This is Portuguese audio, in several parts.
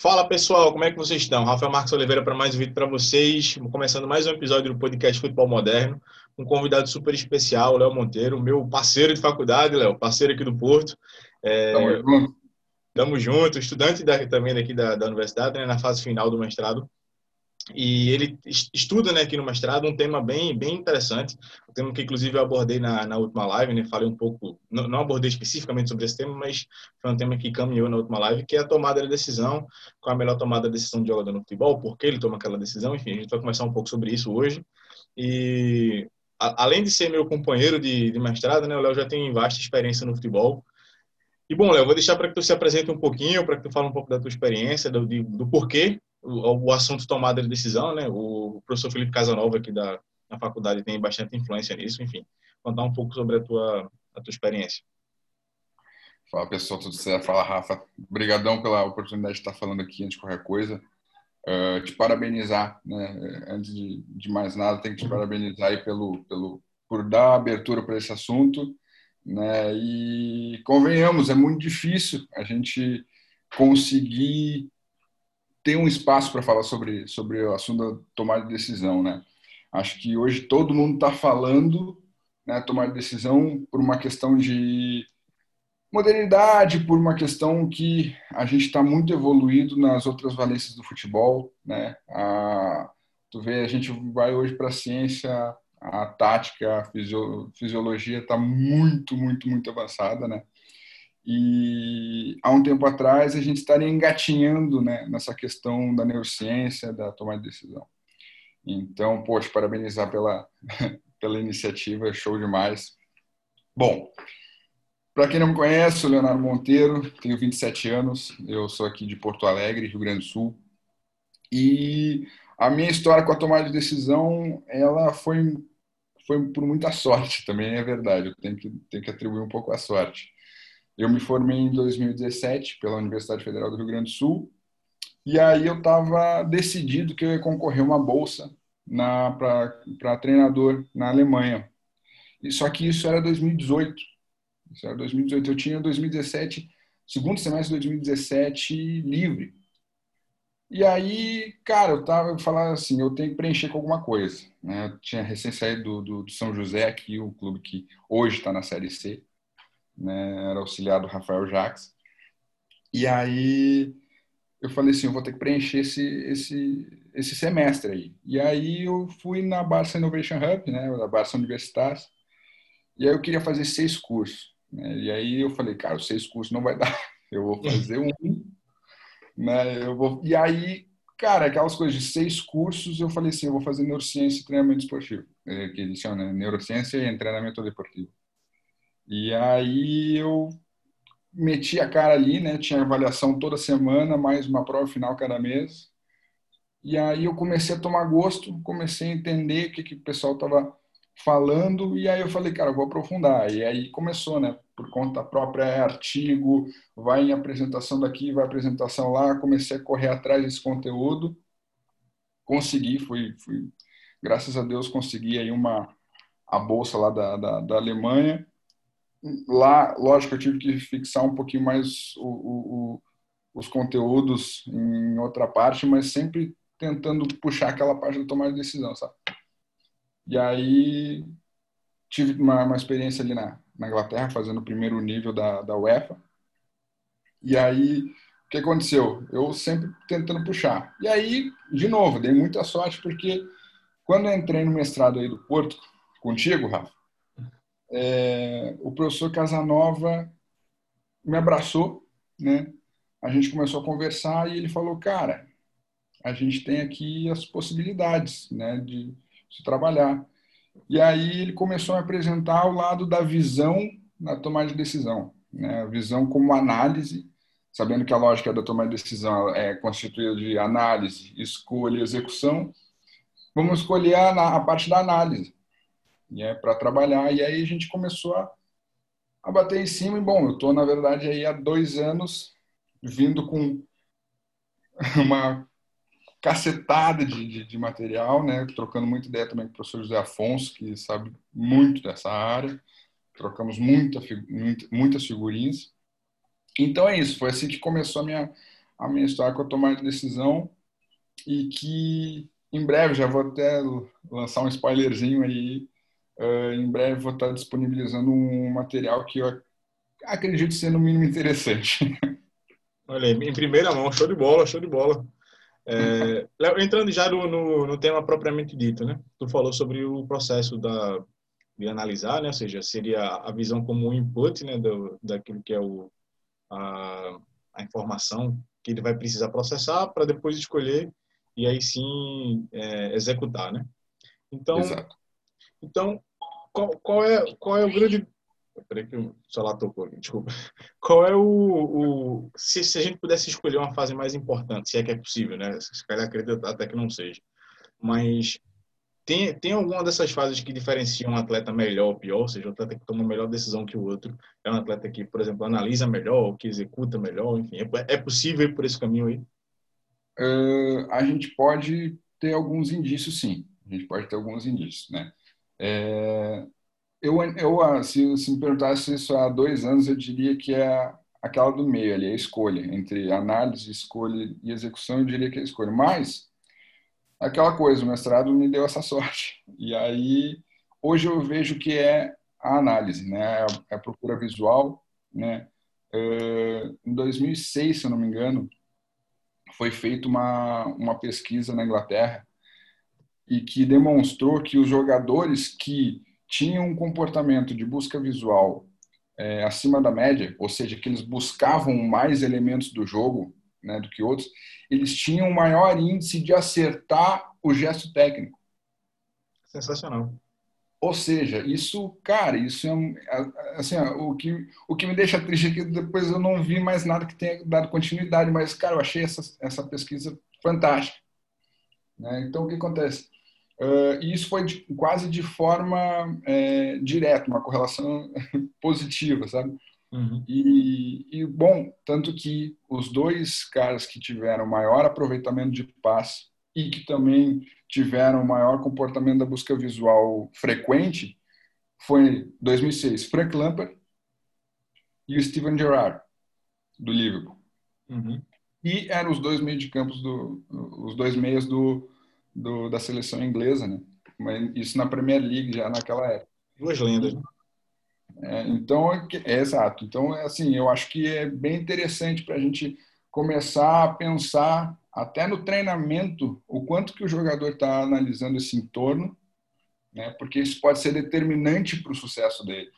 Fala pessoal, como é que vocês estão? Rafael Marcos Oliveira para mais um vídeo para vocês. Começando mais um episódio do podcast Futebol Moderno. Um convidado super especial, Léo Monteiro, meu parceiro de faculdade, Léo, parceiro aqui do Porto. É, Tamo junto. Tamo junto, estudante da, também aqui da, da universidade, né, na fase final do mestrado e ele estuda né, aqui no mestrado um tema bem, bem interessante, um tema que inclusive eu abordei na, na última live, né, falei um pouco, não, não, abordei especificamente sobre esse tema, mas foi um tema que caminhou na última live, que é a tomada de decisão, qual a melhor tomada de decisão de jogador no futebol, por que ele toma aquela decisão, enfim, a gente vai conversar um pouco sobre isso hoje. E a, além de ser meu companheiro de, de mestrado, né, o Léo já tem vasta experiência no futebol, e bom, Léo, vou deixar para que tu se apresente um pouquinho, para que tu fale um pouco da tua experiência, do, do porquê o, o, assunto tomada de decisão, né? O professor Felipe Casanova aqui da, da faculdade tem bastante influência nisso, enfim. Contar um pouco sobre a tua, a tua experiência. Fala pessoal, tudo certo? Fala Rafa. Obrigadão pela oportunidade de estar falando aqui antes de qualquer coisa. Uh, te parabenizar, né? Antes de, de mais nada, tenho que te parabenizar aí pelo, pelo, por dar abertura para esse assunto né? E convenhamos, é muito difícil a gente conseguir ter um espaço para falar sobre, sobre o assunto da tomada de decisão, né? Acho que hoje todo mundo está falando, né, tomar de decisão por uma questão de modernidade, por uma questão que a gente está muito evoluído nas outras valências do futebol, né? A, tu vê, a gente vai hoje para a ciência a tática, a fisiologia está muito, muito, muito avançada, né? E há um tempo atrás a gente estaria engatinhando né, nessa questão da neurociência, da tomada de decisão. Então, poxa, parabenizar pela, pela iniciativa, show demais. Bom, para quem não me conhece, sou Leonardo Monteiro, tenho 27 anos, eu sou aqui de Porto Alegre, Rio Grande do Sul. E a minha história com a tomada de decisão, ela foi foi por muita sorte também, é verdade. Eu tenho que, tenho que atribuir um pouco a sorte. Eu me formei em 2017 pela Universidade Federal do Rio Grande do Sul e aí eu estava decidido que eu ia concorrer uma bolsa para treinador na Alemanha. E só que isso era 2018. Isso era 2018. Eu tinha 2017, segundo semestre de 2017 livre. E aí, cara, eu tava falando assim, eu tenho que preencher com alguma coisa. Né? Eu tinha recém saído do, do, do São José, aqui, o clube que hoje está na Série C. Né? Era auxiliar do Rafael Jacques. E aí eu falei assim, eu vou ter que preencher esse, esse, esse semestre aí. E aí eu fui na Barça Innovation Hub, né, da Barça Universitária, e aí eu queria fazer seis cursos. Né? E aí eu falei, cara, seis cursos não vai dar. Eu vou fazer um né? Eu vou... E aí, cara, aquelas coisas de seis cursos, eu falei assim, eu vou fazer neurociência e treinamento esportivo, é, que eles chamam, né? Neurociência e treinamento deportivo. E aí eu meti a cara ali, né? Tinha avaliação toda semana, mais uma prova final cada mês. E aí eu comecei a tomar gosto, comecei a entender o que, que o pessoal estava falando, e aí eu falei, cara, vou aprofundar. E aí começou, né? Por conta própria, é artigo, vai em apresentação daqui, vai apresentação lá. Comecei a correr atrás desse conteúdo, consegui, fui, fui graças a Deus, consegui aí uma a bolsa lá da, da, da Alemanha. Lá, lógico, eu tive que fixar um pouquinho mais o, o, o, os conteúdos em outra parte, mas sempre tentando puxar aquela parte da tomada de decisão, sabe? E aí tive uma, uma experiência ali na, na Inglaterra, fazendo o primeiro nível da, da UEFA. E aí, o que aconteceu? Eu sempre tentando puxar. E aí, de novo, dei muita sorte, porque quando eu entrei no mestrado aí do Porto, contigo, Rafa, é, o professor Casanova me abraçou, né? A gente começou a conversar e ele falou, cara, a gente tem aqui as possibilidades, né, de se trabalhar. E aí ele começou a apresentar o lado da visão na tomada de decisão, né? A visão como análise, sabendo que a lógica da tomada de decisão é constituída de análise, escolha e execução. Vamos escolher a, a parte da análise, né? Para trabalhar. E aí a gente começou a, a bater em cima. E bom, eu estou na verdade aí há dois anos vindo com uma cacetada de, de, de, material, né? Trocando muita ideia também com o professor José Afonso, que sabe muito dessa área. Trocamos muita, muita, muitas figurinhas. Então é isso, foi assim que começou a minha, a minha história com a tomada de decisão e que em breve, já vou até lançar um spoilerzinho aí, uh, em breve vou estar disponibilizando um material que eu acredito ser no mínimo interessante. Olha em primeira mão, show de bola, show de bola. É, entrando já no, no, no, tema propriamente dito, né? Tu falou sobre o processo da, de analisar, né? Ou seja, seria a visão como um input, né? Do, daquilo que é o, a, a informação que ele vai precisar processar para depois escolher e aí sim é, executar, né? Então, Exato. então qual, qual, é qual é o grande Peraí que o celular tocou aqui, desculpa. Qual é o... o se, se, a gente pudesse escolher uma fase mais importante, se é que é possível, né? Se calhar acredito até que não seja. Mas tem, tem alguma dessas fases que diferenciam um atleta melhor ou pior? Ou seja, o atleta que toma melhor decisão que o outro é um atleta que, por exemplo, analisa melhor, ou que executa melhor, enfim. É, é possível ir por esse caminho aí? Uh, a gente pode ter alguns indícios, sim. A gente pode ter alguns indícios, né? É, eu, eu ah, se, se, me perguntasse isso há dois anos, eu diria que é aquela do meio ali, a escolha. Entre análise, escolha e execução, eu diria que é a escolha. Mas, aquela coisa, o mestrado me deu essa sorte. E aí, hoje eu vejo que é a análise, né? É a procura visual, né? Uh, em 2006, se eu não me engano, foi feita uma, uma pesquisa na Inglaterra e que demonstrou que os jogadores que tinham um comportamento de busca visual é, acima da média, ou seja, que eles buscavam mais elementos do jogo né, do que outros, eles tinham um maior índice de acertar o gesto técnico. Sensacional. Ou seja, isso, cara, isso é assim, o que o que me deixa triste é que depois eu não vi mais nada que tenha dado continuidade, mas cara, eu achei essa essa pesquisa fantástica. Né? Então o que acontece? Uh, e isso foi de, quase de forma é, direta, uma correlação positiva, sabe? Uhum. E, e, bom, tanto que os dois caras que tiveram maior aproveitamento de passe e que também tiveram maior comportamento da busca visual frequente foi 2006 Frank Lampard e o Steven Gerrard do Liverpool uhum. e eram os dois meios de campos do os dois meios do, do, da seleção inglesa né Mas isso na Premier League já naquela época duas lendas né? é, então é, é, exato então é assim eu acho que é bem interessante para a gente começar a pensar até no treinamento, o quanto que o jogador está analisando esse entorno, né? porque isso pode ser determinante para o sucesso dele.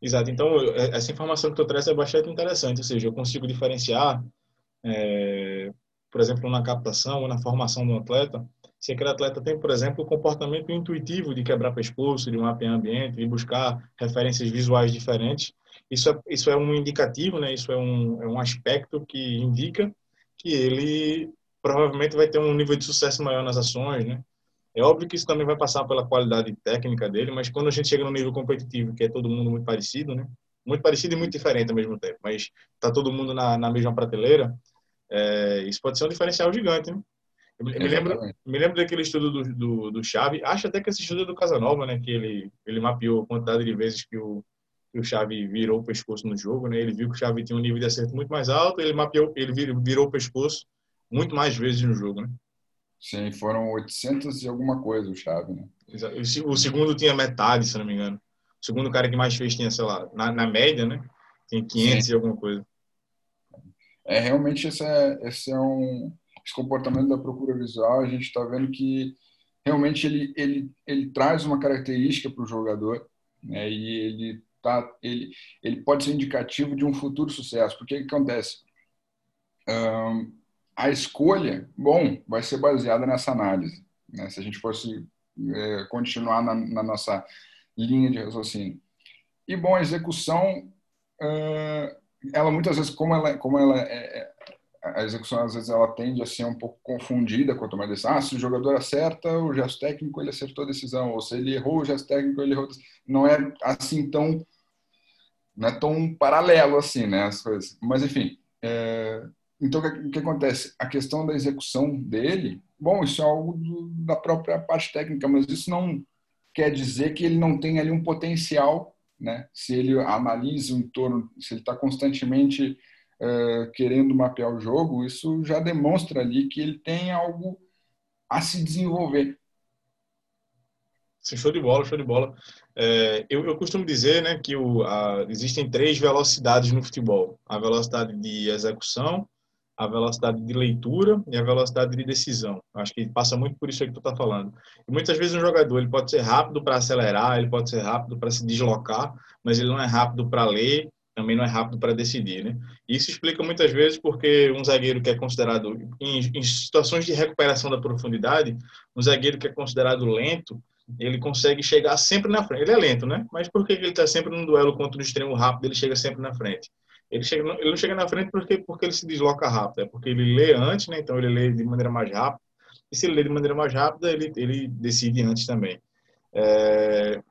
Exato. Então, é, essa informação que tu traz é bastante interessante, ou seja, eu consigo diferenciar, é, por exemplo, na captação ou na formação do atleta, se aquele atleta tem, por exemplo, o comportamento intuitivo de quebrar pescoço, de mapear ambiente, de buscar referências visuais diferentes, isso é, isso é um indicativo, né? isso é um, é um aspecto que indica que ele provavelmente vai ter um nível de sucesso maior nas ações, né? É óbvio que isso também vai passar pela qualidade técnica dele, mas quando a gente chega no nível competitivo, que é todo mundo muito parecido, né? Muito parecido e muito diferente ao mesmo tempo, mas tá todo mundo na, na mesma prateleira, é, isso pode ser um diferencial gigante, né? Eu me, lembro, me lembro daquele estudo do, do, do Xavi, acho até que esse estudo é do Casanova, né? Que ele, ele mapeou a quantidade de vezes que o, que o Xavi virou o pescoço no jogo, né? Ele viu que o Xavi tinha um nível de acerto muito mais alto, ele mapeou, ele virou o pescoço muito mais vezes no jogo, né? Sim, foram 800 e alguma coisa o Xavi, né? O segundo tinha metade, se não me engano. O segundo cara que mais fez tinha, sei lá, na, na média, né? Tem 500 Sim. e alguma coisa. É, realmente esse é, esse é um esse comportamento da procura visual, a gente está vendo que realmente ele, ele, ele traz uma característica para o jogador, né? E ele tá, ele, ele pode ser indicativo de um futuro sucesso. Porque o que acontece? Um, a escolha, bom, vai ser baseada nessa análise. Né? Se a gente fosse é, continuar na, na, nossa linha de raciocínio. E, bom, a execução, uh, ela muitas vezes, como ela, como ela é, é, a execução às vezes ela tende a ser um pouco confundida tomada de decisão. Ah, se o jogador acerta o gesto técnico, ele acertou a decisão. Ou se ele errou o gesto técnico, ele errou. Não é assim tão não é tão paralelo assim, né, as coisas. Mas enfim, é... então o que, que, acontece? A questão da execução dele, bom, isso é algo do, da própria parte técnica, mas isso não quer dizer que ele não tem ali um potencial, né? Se ele analisa o entorno, se ele está constantemente uh, querendo mapear o jogo, isso já demonstra ali que ele tem algo a se desenvolver. Sim, show de bola, show de bola. É, eu, eu, costumo dizer né, que o, a, existem três velocidades no futebol: a velocidade de execução, a velocidade de leitura e a velocidade de decisão. Acho que passa muito por isso aí que tu está falando. E muitas vezes um jogador ele pode ser rápido para acelerar, ele pode ser rápido para se deslocar, mas ele não é rápido para ler, também não é rápido para decidir, né? Isso explica muitas vezes porque um zagueiro que é considerado em, em situações de recuperação da profundidade, um zagueiro que é considerado lento, ele consegue chegar sempre na frente. Ele é lento, né? Mas por que ele está sempre num duelo contra o extremo rápido? Ele chega sempre na frente. Ele, chega, ele não chega na frente porque, porque ele se desloca rápido, é porque ele lê antes, né? Então ele lê de maneira mais rápida. E se ele lê de maneira mais rápida, ele, ele decide antes também. É,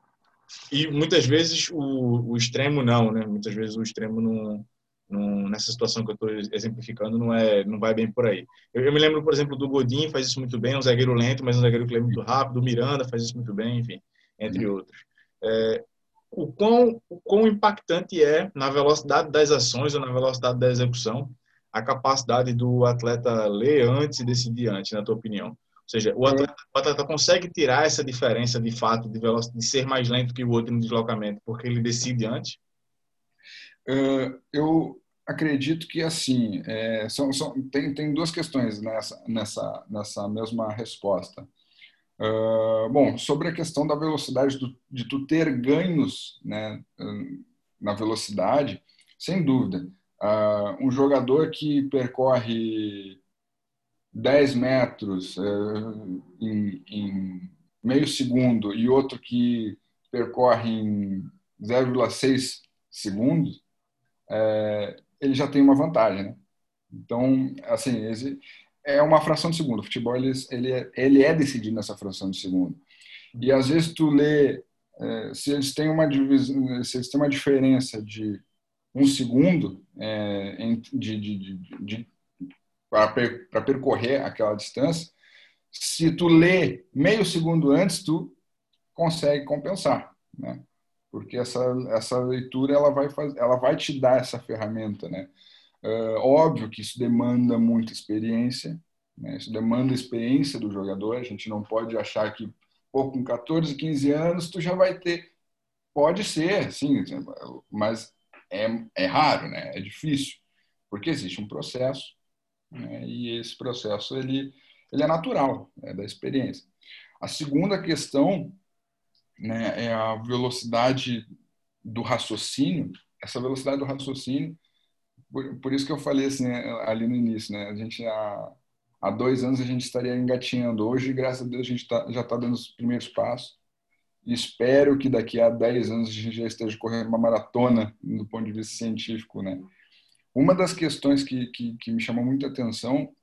e muitas vezes o, o extremo não, né? Muitas vezes o extremo não, não nessa situação que eu estou exemplificando não é não vai bem por aí. Eu, eu, me lembro, por exemplo, do Godin faz isso muito bem, um zagueiro lento, mas um zagueiro que lê muito rápido. O Miranda faz isso muito bem, enfim, entre uhum. outros. É, o quão, o quão impactante é na velocidade das ações ou na velocidade da execução a capacidade do atleta ler antes e decidir antes, na tua opinião? Seja, o atleta, o atleta, consegue tirar essa diferença de fato de, de ser mais lento que o outro no deslocamento, porque ele decide antes? Uh, eu acredito que assim é, são, são, tem, tem duas questões nessa, nessa, nessa mesma resposta. Uh, bom, sobre a questão da velocidade do, de tu ter ganhos né, na velocidade, sem dúvida. Uh, um jogador que percorre 10 metros uh, em, em, meio segundo e outro que percorre em 0,6 segundos, uh, ele já tem uma vantagem. Né? Então, assim, é uma fração de segundo. O futebol ele, ele, é, ele é decidido nessa fração de segundo. E às vezes tu lê, uh, se eles têm uma divisão, se eles têm uma diferença de um segundo de, de, de, de para percorrer aquela distância, se tu lê meio segundo antes, tu consegue compensar, né? Porque essa essa leitura ela vai fazer, ela vai te dar essa ferramenta, né? Uh, óbvio que isso demanda muita experiência, né? Isso demanda experiência do jogador. A gente não pode achar que pô, com 14, 15 anos tu já vai ter. Pode ser, sim, mas é, é raro, né? É difícil, porque existe um processo né? e esse processo ele, ele é natural, é da experiência. A segunda questão né, é a velocidade do raciocínio. Essa velocidade do raciocínio, por, por isso que eu falei assim né, ali no início, né? A gente há, há dois anos a gente estaria engatinhando. Hoje, graças a Deus, a gente tá, já está dando os primeiros passos. Espero que daqui a 10 anos a gente já esteja correndo uma maratona do ponto de vista científico, né? Uma das questões que, que, que, me chamou muita atenção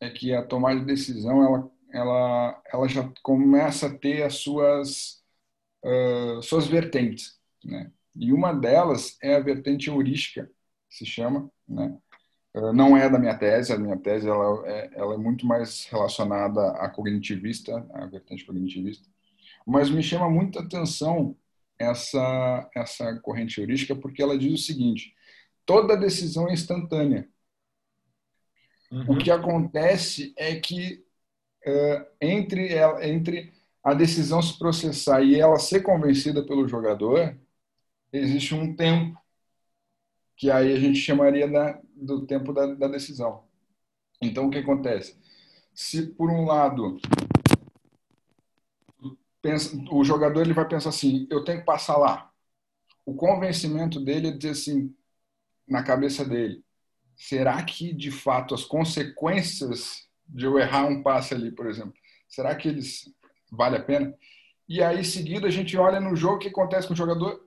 é que a tomada de decisão ela, ela, ela já começa a ter as suas, uh, suas vertentes. Né? E uma delas é a vertente heurística, se chama. Né? Uh, não é da minha tese, a minha tese ela é, ela é muito mais relacionada à cognitivista, à vertente cognitivista. Mas me chama muita atenção essa, essa corrente heurística porque ela diz o seguinte toda decisão é instantânea. Uhum. O que acontece é que uh, entre, ela, entre a decisão se processar e ela ser convencida pelo jogador, existe um tempo que aí a gente chamaria da, do tempo da, da decisão. Então, o que acontece? Se, por um lado, pensa, o jogador ele vai pensar assim, eu tenho que passar lá. O convencimento dele é dizer assim, na cabeça dele. Será que, de fato, as consequências de eu errar um passe ali, por exemplo, será que eles vale a pena? E aí, em seguida, a gente olha no jogo o que acontece com o jogador.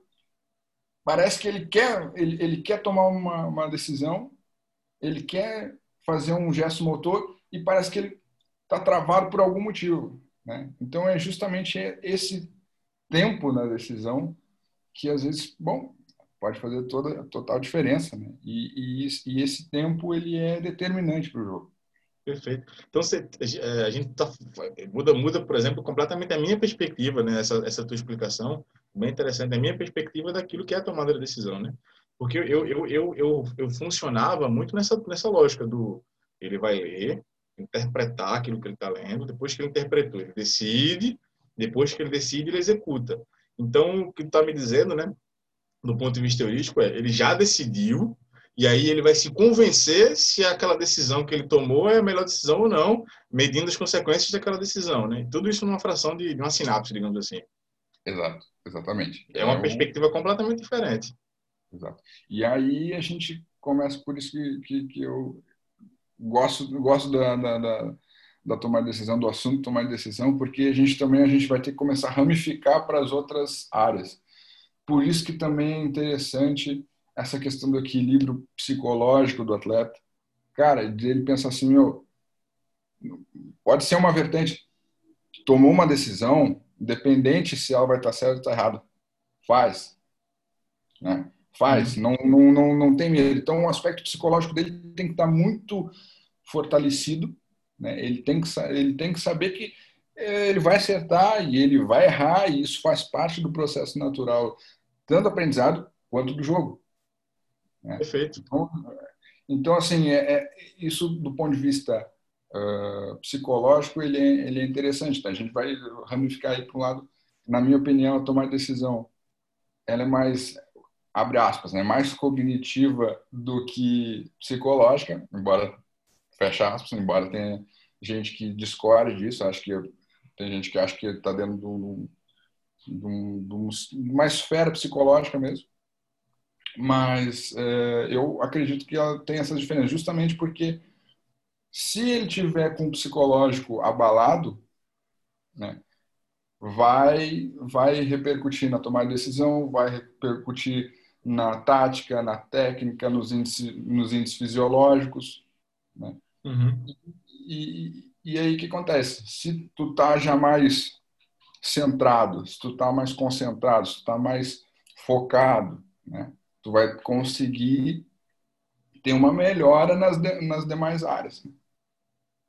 Parece que ele quer, ele, ele quer tomar uma, uma decisão, ele quer fazer um gesto motor e parece que ele está travado por algum motivo. Né? Então, é justamente esse tempo na decisão que, às vezes, bom, pode fazer toda total diferença, né? E, e, e esse tempo ele é determinante para o jogo. Perfeito. Então você, a gente tá, muda, muda, por exemplo, completamente a minha perspectiva, né? Essa, essa tua explicação bem interessante, a minha perspectiva daquilo que é a tomada de decisão, né? Porque eu, eu, eu, eu, eu funcionava muito nessa, nessa lógica do ele vai ler, interpretar aquilo que ele está lendo, depois que ele interpretou, ele decide, depois que ele decide, ele executa. Então, o que está me dizendo, né, do ponto de vista heurístico, é ele já decidiu, e aí ele vai se convencer se aquela decisão que ele tomou é a melhor decisão ou não, medindo as consequências daquela decisão, né? Tudo isso numa fração de, de uma sinapse, digamos assim. Exato, exatamente. É uma é perspectiva completamente diferente. Exato. E aí a gente começa por isso que, que, que eu gosto gosto da, da, da, da tomar de decisão do assunto tomar de decisão porque a gente também a gente vai ter que começar a ramificar para as outras áreas. Por isso que também é interessante essa questão do equilíbrio psicológico do atleta. Cara, ele pensa assim, meu, pode ser uma vertente, tomou uma decisão, independente se ela vai estar certa ou está errada, faz. Né? Faz, uhum. não, não, não, não tem medo. Então, o aspecto psicológico dele tem que estar muito fortalecido. Né? Ele, tem que, ele tem que saber que ele vai acertar e ele vai errar, e isso faz parte do processo natural, tanto do aprendizado quanto do jogo. Né? Perfeito. Então, então assim, é, é, isso do ponto de vista uh, psicológico, ele é, ele é interessante. Tá? A gente vai ramificar aí para um lado, na minha opinião, a tomar decisão, ela é mais, abre aspas, né? mais cognitiva do que psicológica, embora, fecha aspas, embora tenha gente que discorde disso, acho que tem gente que acha que está dentro de, um, de, um, de uma esfera psicológica mesmo mas é, eu acredito que ela tem essas diferenças, justamente porque se ele tiver com o psicológico abalado, né, vai, vai repercutir na tomada de decisão, vai repercutir na tática, na técnica, nos índices, nos índices fisiológicos. Né? Uhum. E, e, aí o que acontece? Se tu tá já mais centrado, se tu tá mais concentrado, se tu tá mais focado, né? tu vai conseguir ter uma melhora nas, de, nas demais áreas. Né?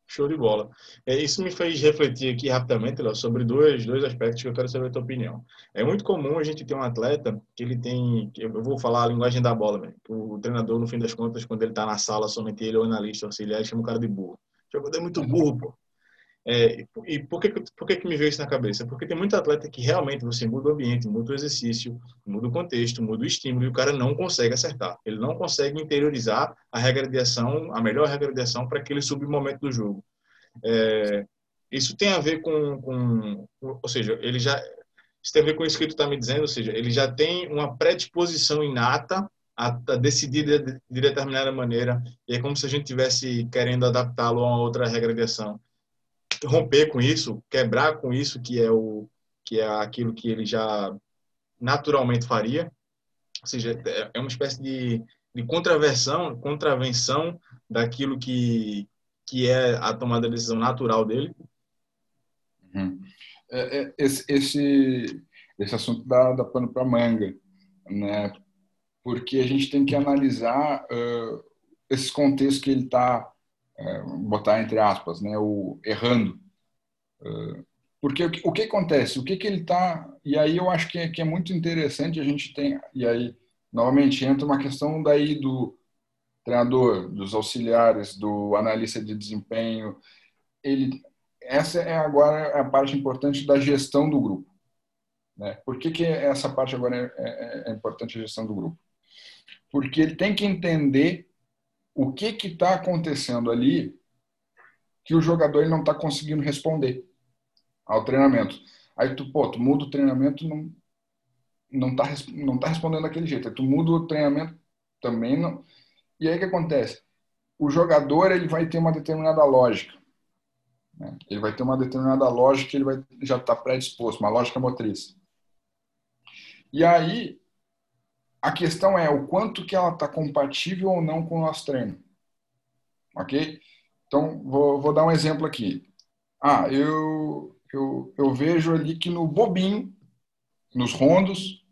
Show de bola. É, isso me fez refletir aqui rapidamente, Léo, sobre dois, dois aspectos que eu quero saber a tua opinião. É muito comum a gente ter um atleta que ele tem, eu vou falar a linguagem da bola, mesmo. o treinador, no fim das contas, quando ele está na sala, somente ele ou analista auxiliar, ele chama o cara de burro. Jogador é muito burro, pô. É, e por que, por que, que me veio isso na cabeça? Porque tem muito atleta que realmente você muda o ambiente, muda o exercício, muda o contexto, muda o estímulo e o cara não consegue acertar. Ele não consegue interiorizar a regra de ação, a melhor regra de ação para aquele submomento do jogo. É, isso tem a ver com, com, ou seja, ele já isso tem a ver com isso que tu está me dizendo, ou seja, ele já tem uma predisposição inata a, a decidir de, de determinada maneira e é como se a gente tivesse querendo adaptá-lo a uma outra regra de ação romper com isso, quebrar com isso que é o que é aquilo que ele já naturalmente faria, ou seja, é uma espécie de, de contraversão, contravenção daquilo que que é a tomada de decisão natural dele. Uhum. É, é, esse, esse esse assunto dá, dá pano para manga, né? Porque a gente tem que analisar uh, esses contextos que ele está é, botar entre aspas, né, o errando. É, porque o que, o que acontece? O que, que ele está. E aí eu acho que é, que é muito interessante a gente tem. E aí, novamente, entra uma questão daí do treinador, dos auxiliares, do analista de desempenho. Ele, essa é agora a parte importante da gestão do grupo. Né? Por que, que essa parte agora é, é, é importante a gestão do grupo? Porque ele tem que entender o que está acontecendo ali que o jogador não está conseguindo responder ao treinamento. Aí tu, pô, tu muda o treinamento, não não tá, não tá respondendo daquele jeito. Aí tu muda o treinamento, também não. E aí o que acontece? O jogador ele vai ter uma determinada lógica. Né? Ele vai ter uma determinada lógica que ele vai já está predisposto, uma lógica motriz. E aí a questão é o quanto que ela está compatível ou não com o nosso treino. Ok? Então, vou, vou dar um exemplo aqui. Ah, eu, eu, eu vejo ali que no bobinho, nos rondos,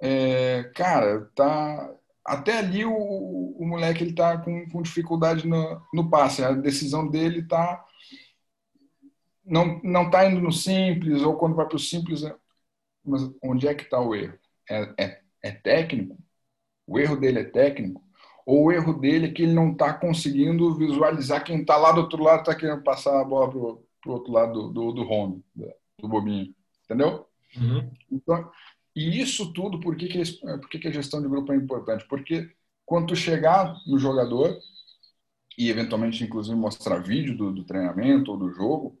é, cara, tá até ali o, o moleque ele tá com, com dificuldade no, no passe. A decisão dele tá não não tá indo no simples ou quando vai para o simples, é, mas onde é que está o erro? É, é é técnico, O erro dele é técnico ou o erro dele é que ele não está conseguindo visualizar quem está lá do outro lado está querendo passar a bola para o outro lado do, do, do home, do bobinho. Entendeu? Uhum. Então, e isso tudo, por que, que, por que, que a gestão de grupo é importante? Porque quando tu chegar no jogador e eventualmente, inclusive, mostrar vídeo do, do treinamento ou do jogo,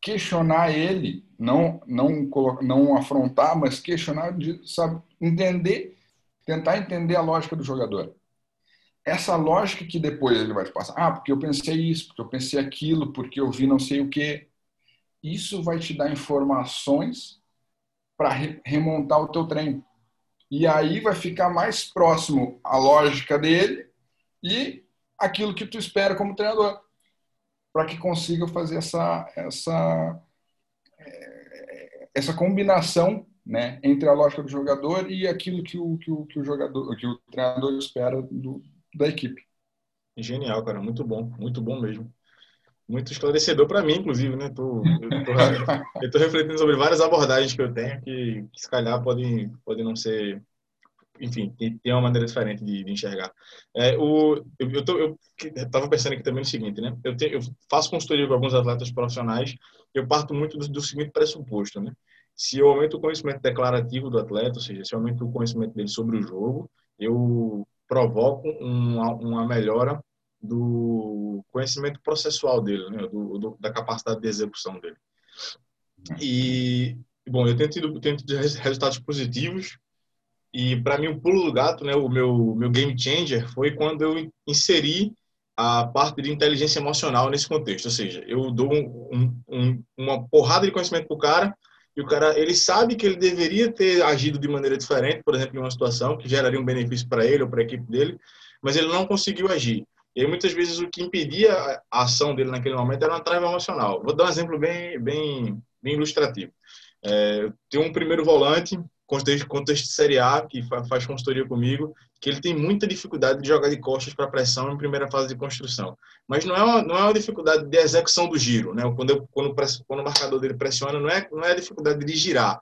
questionar ele, não não não afrontar, mas questionar, de, sabe, entender, tentar entender a lógica do jogador. Essa lógica que depois ele vai te passar, ah, porque eu pensei isso, porque eu pensei aquilo, porque eu vi não sei o que. Isso vai te dar informações para remontar o teu treino. E aí vai ficar mais próximo a lógica dele e aquilo que tu espera como treinador para que consiga fazer essa, essa, é, essa combinação né, entre a lógica do jogador e aquilo que o, que o, que o jogador, que o treinador espera do, da equipe. Genial, cara, muito bom, muito bom mesmo. Muito esclarecedor para mim, inclusive, né? Tô, eu estou refletindo sobre várias abordagens que eu tenho que, que se calhar podem, podem não ser enfim, tem uma maneira diferente de, de enxergar. É, o, eu, eu, estava pensando aqui também no seguinte, né? Eu, te, eu faço consultoria com alguns atletas profissionais, eu parto muito do, do, seguinte pressuposto, né? Se eu aumento o conhecimento declarativo do atleta, ou seja, se eu aumento o conhecimento dele sobre o jogo, eu provoco uma, uma melhora do conhecimento processual dele, né? do, do, da capacidade de execução dele. E, bom, eu tenho tido, tenho tido resultados positivos e para mim o pulo do gato, né, o meu meu game changer foi quando eu inseri a parte de inteligência emocional nesse contexto, ou seja, eu dou um, um, uma porrada de conhecimento pro cara e o cara ele sabe que ele deveria ter agido de maneira diferente, por exemplo, em uma situação que geraria um benefício para ele ou para a equipe dele, mas ele não conseguiu agir. E muitas vezes o que impedia a ação dele naquele momento era uma trava emocional. Vou dar um exemplo bem bem bem ilustrativo. É, tem um primeiro volante contexto, de Série A, que faz consultoria comigo, que ele tem muita dificuldade de jogar de costas para pressão em primeira fase de construção. Mas não é uma, não é uma dificuldade de execução do giro, né? Quando, eu, quando, quando o marcador dele pressiona, não é, não é a dificuldade de girar.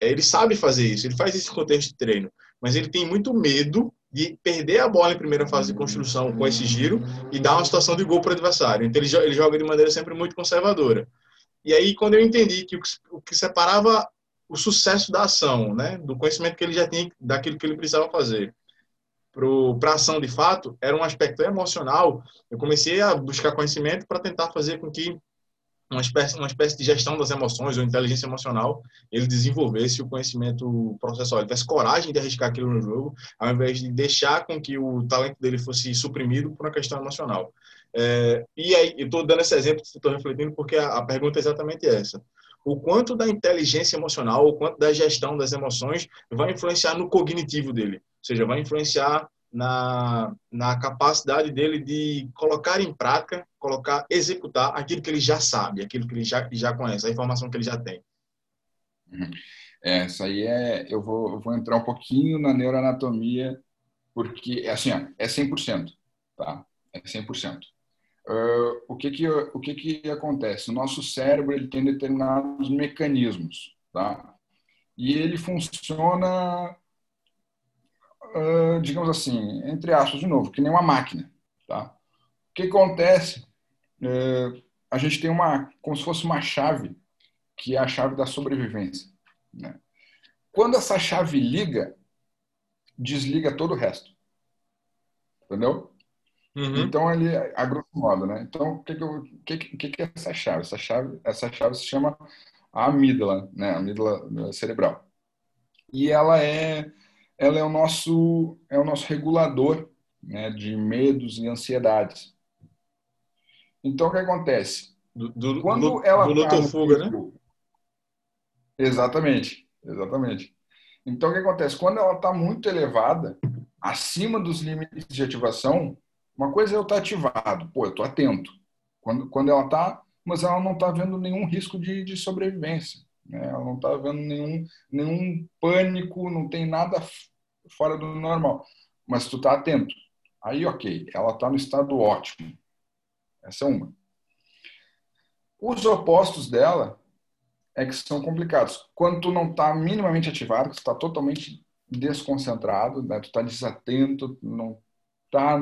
É, ele sabe fazer isso, ele faz isso em contexto de treino, mas ele tem muito medo de perder a bola em primeira fase de construção com esse giro e dar uma situação de gol para o adversário. Então ele, ele joga de maneira sempre muito conservadora. E aí, quando eu entendi que o que separava o sucesso da ação, né? do conhecimento que ele já tinha, daquilo que ele precisava fazer. Para a ação de fato, era um aspecto emocional. Eu comecei a buscar conhecimento para tentar fazer com que uma espécie, uma espécie de gestão das emoções ou inteligência emocional, ele desenvolvesse o conhecimento processual, ele tivesse coragem de arriscar aquilo no jogo, ao invés de deixar com que o talento dele fosse suprimido por uma questão emocional. É, e aí, eu estou dando esse exemplo, estou refletindo, porque a, a pergunta é exatamente essa o quanto da inteligência emocional, o quanto da gestão das emoções vai influenciar no cognitivo dele, ou seja, vai influenciar na, na capacidade dele de colocar em prática, colocar, executar aquilo que ele já sabe, aquilo que ele já, já conhece, a informação que ele já tem. Uhum. É, essa aí é, eu vou, eu vou entrar um pouquinho na neuroanatomia, porque, assim, ó, é 100%, tá? É 100%. O que que o que que acontece? O nosso cérebro ele tem determinados mecanismos, tá? E ele funciona, uh, digamos assim, entre aspas de novo, que nem uma máquina, tá? O que acontece? Uh, a gente tem uma, como se fosse uma chave, que é a chave da sobrevivência. Né? Quando essa chave liga, desliga todo o resto, entendeu? Uhum. Então, ele, a grosso modo, né? Então, o que, que, que, que, é essa chave? Essa chave, essa chave se chama a amígdala, né? A amígdala cerebral. E ela é, ela é o nosso, é o nosso regulador né, de medos e ansiedades. Então, o que acontece? Do, do, Quando do, ela do tá fuga, né? Exatamente, exatamente. Então, o que acontece? Quando ela está muito elevada, acima dos limites de ativação, uma coisa é eu estar ativado, pô, eu estou atento. Quando, quando ela está, mas ela não está vendo nenhum risco de, de sobrevivência. Né? Ela não está vendo nenhum, nenhum pânico, não tem nada fora do normal. Mas tu está atento. Aí, ok, ela está no estado ótimo. Essa é uma. Os opostos dela é que são complicados. Quando tu não está minimamente ativado, que está totalmente desconcentrado, né? tu está desatento, não está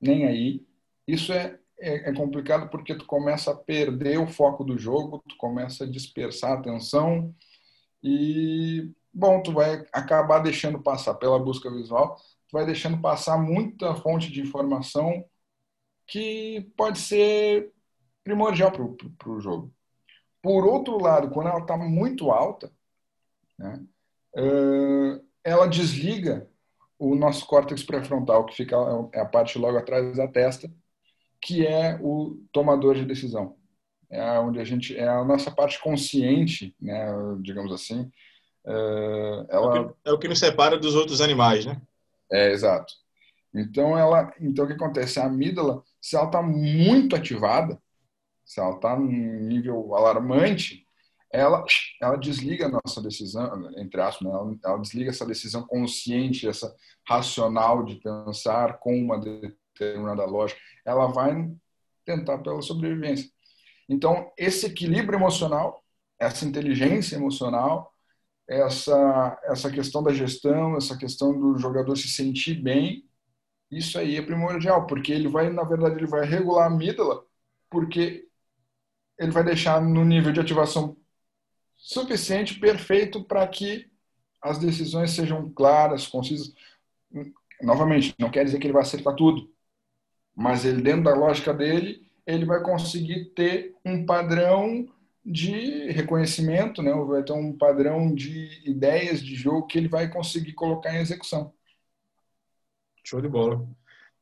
nem aí. Isso é, é, é, complicado porque tu começa a perder o foco do jogo, tu começa a dispersar a atenção e, bom, tu vai acabar deixando passar pela busca visual, tu vai deixando passar muita fonte de informação que pode ser primordial para o jogo. Por outro lado, quando ela está muito alta, né, ela desliga o nosso córtex pré-frontal, que fica é a parte logo atrás da testa, que é o tomador de decisão. É onde a gente é a nossa parte consciente, né, digamos assim. Uh, ela é o, que, é o que nos separa dos outros animais, né? É exato. Então ela, então o que acontece? A amígdala, se ela está muito ativada, se ela está num nível alarmante, ela, ela desliga a nossa decisão, entre aspas, né? ela, ela, desliga essa decisão consciente, essa racional de pensar com uma determinada lógica. Ela vai tentar pela sobrevivência. Então, esse equilíbrio emocional, essa inteligência emocional, essa, essa questão da gestão, essa questão do jogador se sentir bem, isso aí é primordial, porque ele vai, na verdade, ele vai regular a amígdala, porque ele vai deixar no nível de ativação suficiente, perfeito, para que as decisões sejam claras, concisas. Novamente, não quer dizer que ele vai acertar tudo, mas ele, dentro da lógica dele, ele vai conseguir ter um padrão de reconhecimento, né? vai ter um padrão de ideias de jogo que ele vai conseguir colocar em execução. Show de bola.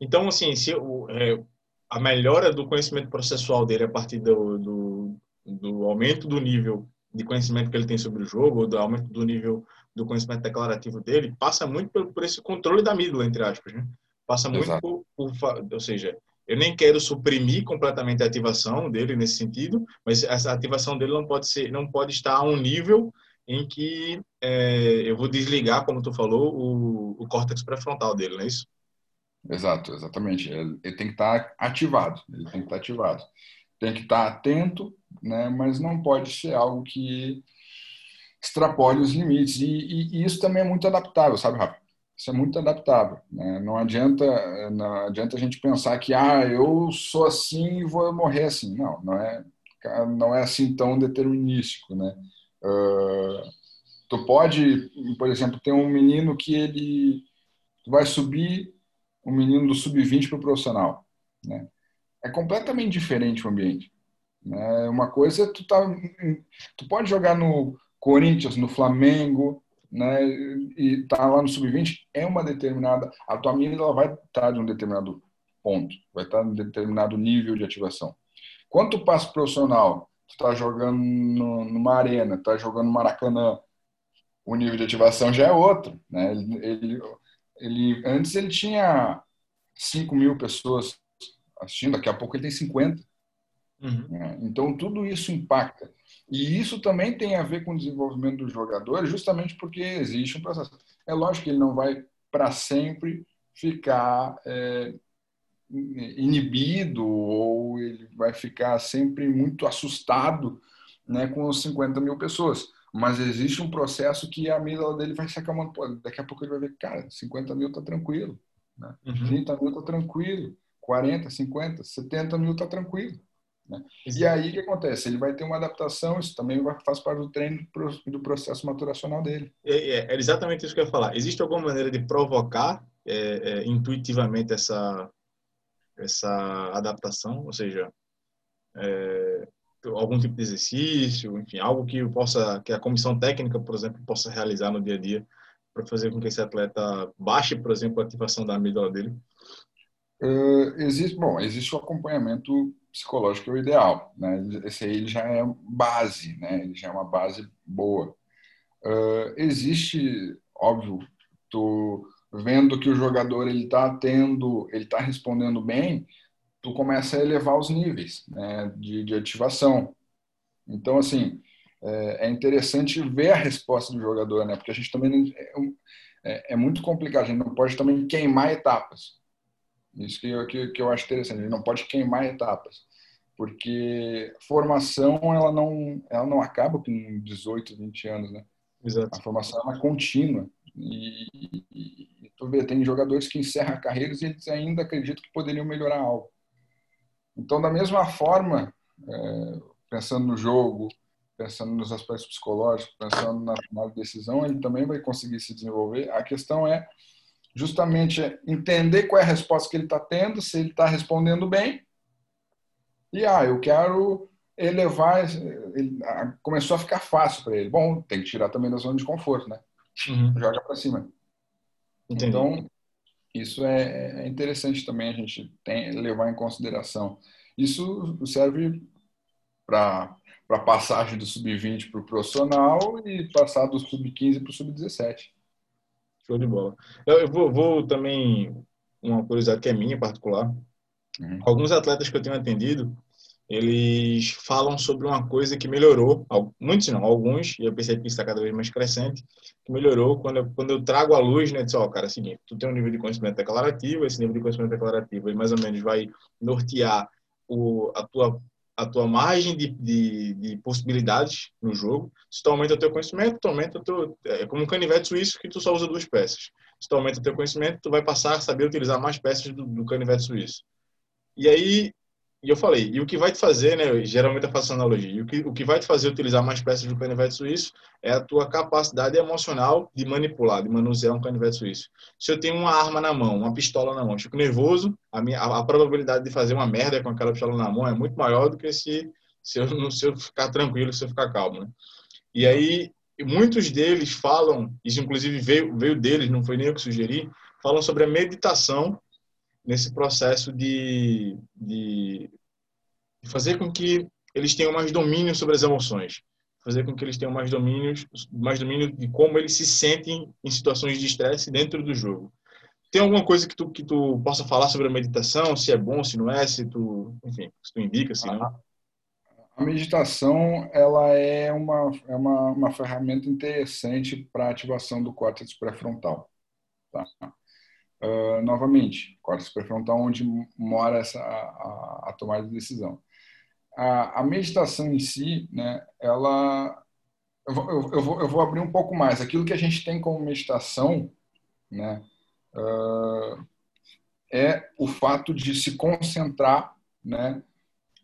Então, assim, se o, é, a melhora do conhecimento processual dele a partir do, do, do, aumento do nível de conhecimento que ele tem sobre o jogo, ou do aumento do nível do conhecimento declarativo dele, passa muito por, por esse controle da amígdala, entre aspas, né? Passa muito por, por, ou seja, eu nem quero suprimir completamente a ativação dele nesse sentido, mas essa ativação dele não pode ser, não pode estar a um nível em que é, eu vou desligar, como tu falou, o, o córtex pré-frontal dele, não é isso? Exato, exatamente. Ele, ele tem que estar ativado, ele tem que estar ativado. Tem que estar atento, né? mas não pode ser algo que extrapole os limites. E, e, e isso também é muito adaptável, sabe, Rafa? Isso é muito adaptável. Né? Não adianta não adianta a gente pensar que ah, eu sou assim e vou morrer assim. Não, não é não é assim tão determinístico, né? Uh, tu pode, por exemplo, ter um menino que ele vai subir um menino do sub-20 para o profissional. Né? É completamente diferente o ambiente. Né? Uma coisa é tu tá, tu pode jogar no Corinthians, no Flamengo, né? E tá lá no sub-20 é uma determinada, a tua mira ela vai estar tá de um determinado ponto, vai estar tá em um determinado nível de ativação. Quando tu passa profissional, tu tá jogando no, numa arena, tá jogando no Maracanã, o nível de ativação já é outro, né? Ele, ele ele antes ele tinha 5 mil pessoas assistindo, daqui a pouco ele tem 50. Uhum. Né? Então tudo isso impacta. E isso também tem a ver com o desenvolvimento do jogador, justamente porque existe um processo. É lógico que ele não vai para sempre ficar é, inibido ou ele vai ficar sempre muito assustado né, com os 50 mil pessoas mas existe um processo que a amígdala dele vai se acalmando. Daqui a pouco ele vai ver, cara, 50 mil tá tranquilo, né? Uhum. 30 mil tá tranquilo, 40, 50, 70 mil tá tranquilo. Né? E aí o que acontece? Ele vai ter uma adaptação, isso também faz parte do treino do processo maturacional dele. É, é, é exatamente isso que eu ia falar. Existe alguma maneira de provocar é, é, intuitivamente essa, essa adaptação? Ou seja, é, algum tipo de exercício, enfim, algo que possa, que a comissão técnica, por exemplo, possa realizar no dia a dia para fazer com que esse atleta baixe, por exemplo, a ativação da amígdala dele? Uh, existe, bom, existe o acompanhamento psicológico é o ideal, né? Esse aí ele já é base, né? Ele já é uma base boa. Uh, existe, óbvio, tu vendo que o jogador ele está tendo, ele está respondendo bem, tu começa a elevar os níveis né, de, de, ativação. Então, assim, é, é, interessante ver a resposta do jogador, né? Porque a gente também é, é, é, muito complicado, a gente não pode também queimar etapas. Isso que eu, que, que eu acho interessante, gente não pode queimar etapas. Porque formação, ela não, ela não acaba com 18, 20 anos, né? Exato. A formação é contínua. E, e, e tu vê, tem jogadores que encerram carreiras e eles ainda acreditam que poderiam melhorar algo. Então, da mesma forma, é, pensando no jogo, pensando nos aspectos psicológicos, pensando na tomada de decisão, ele também vai conseguir se desenvolver. A questão é justamente entender qual é a resposta que ele está tendo, se ele está respondendo bem. E, ah, eu quero elevar. Ele, começou a ficar fácil para ele. Bom, tem que tirar também da zona de conforto, né? Uhum. Joga para cima. Entendi. Então, isso é, é interessante também a gente tem, levar em consideração. Isso serve para para passagem do sub-20 para o profissional e passar do sub-15 para o sub-17. Show de bola. Eu, vou, vou, também, uma curiosidade que é minha particular. Uhum. Alguns atletas que eu tenho atendido, eles falam sobre uma coisa que melhorou, muitos não, alguns, e eu percebo que isso está cada vez mais crescente, que melhorou quando eu, quando eu trago a luz, né, de ó, oh, cara, é o seguinte, tu tem um nível de conhecimento declarativo, esse nível de conhecimento declarativo aí mais ou menos vai nortear o, a tua a tua margem de, de, de, possibilidades no jogo. Se tu aumenta o teu conhecimento, tu aumenta o teu... É como um canivete suíço que tu só usa duas peças. Se tu aumenta o teu conhecimento, tu vai passar a saber utilizar mais peças do, do canivete suíço. E aí, e eu falei, e o que vai te fazer, né? Geralmente eu faço analogia. E o que, o que vai te fazer utilizar mais peças do canivete suíço é a tua capacidade emocional de manipular, de manusear um canivete suíço. Se eu tenho uma arma na mão, uma pistola na mão, fico nervoso, a, minha, a, a probabilidade de fazer uma merda com aquela pistola na mão é muito maior do que se, se, eu, se eu ficar tranquilo, se eu ficar calmo, né? E aí, muitos deles falam, isso inclusive veio, veio deles, não foi nem eu que sugeri, falam sobre a meditação nesse processo de, de fazer com que eles tenham mais domínio sobre as emoções, fazer com que eles tenham mais domínio, mais domínio de como eles se sentem em situações de estresse dentro do jogo. Tem alguma coisa que tu que tu possa falar sobre a meditação, se é bom, se não é, se tu, enfim, se tu indica, se não? A meditação ela é uma, é uma, uma ferramenta interessante para ativação do córtex pré-frontal. Tá? uh, novamente, córtex pré-frontal, onde mora essa, a, a, tomada de decisão. A, a, meditação em si, né, ela. Eu vou, eu, vou, eu vou abrir um pouco mais. Aquilo que a gente tem como meditação né, uh, é o fato de se concentrar né,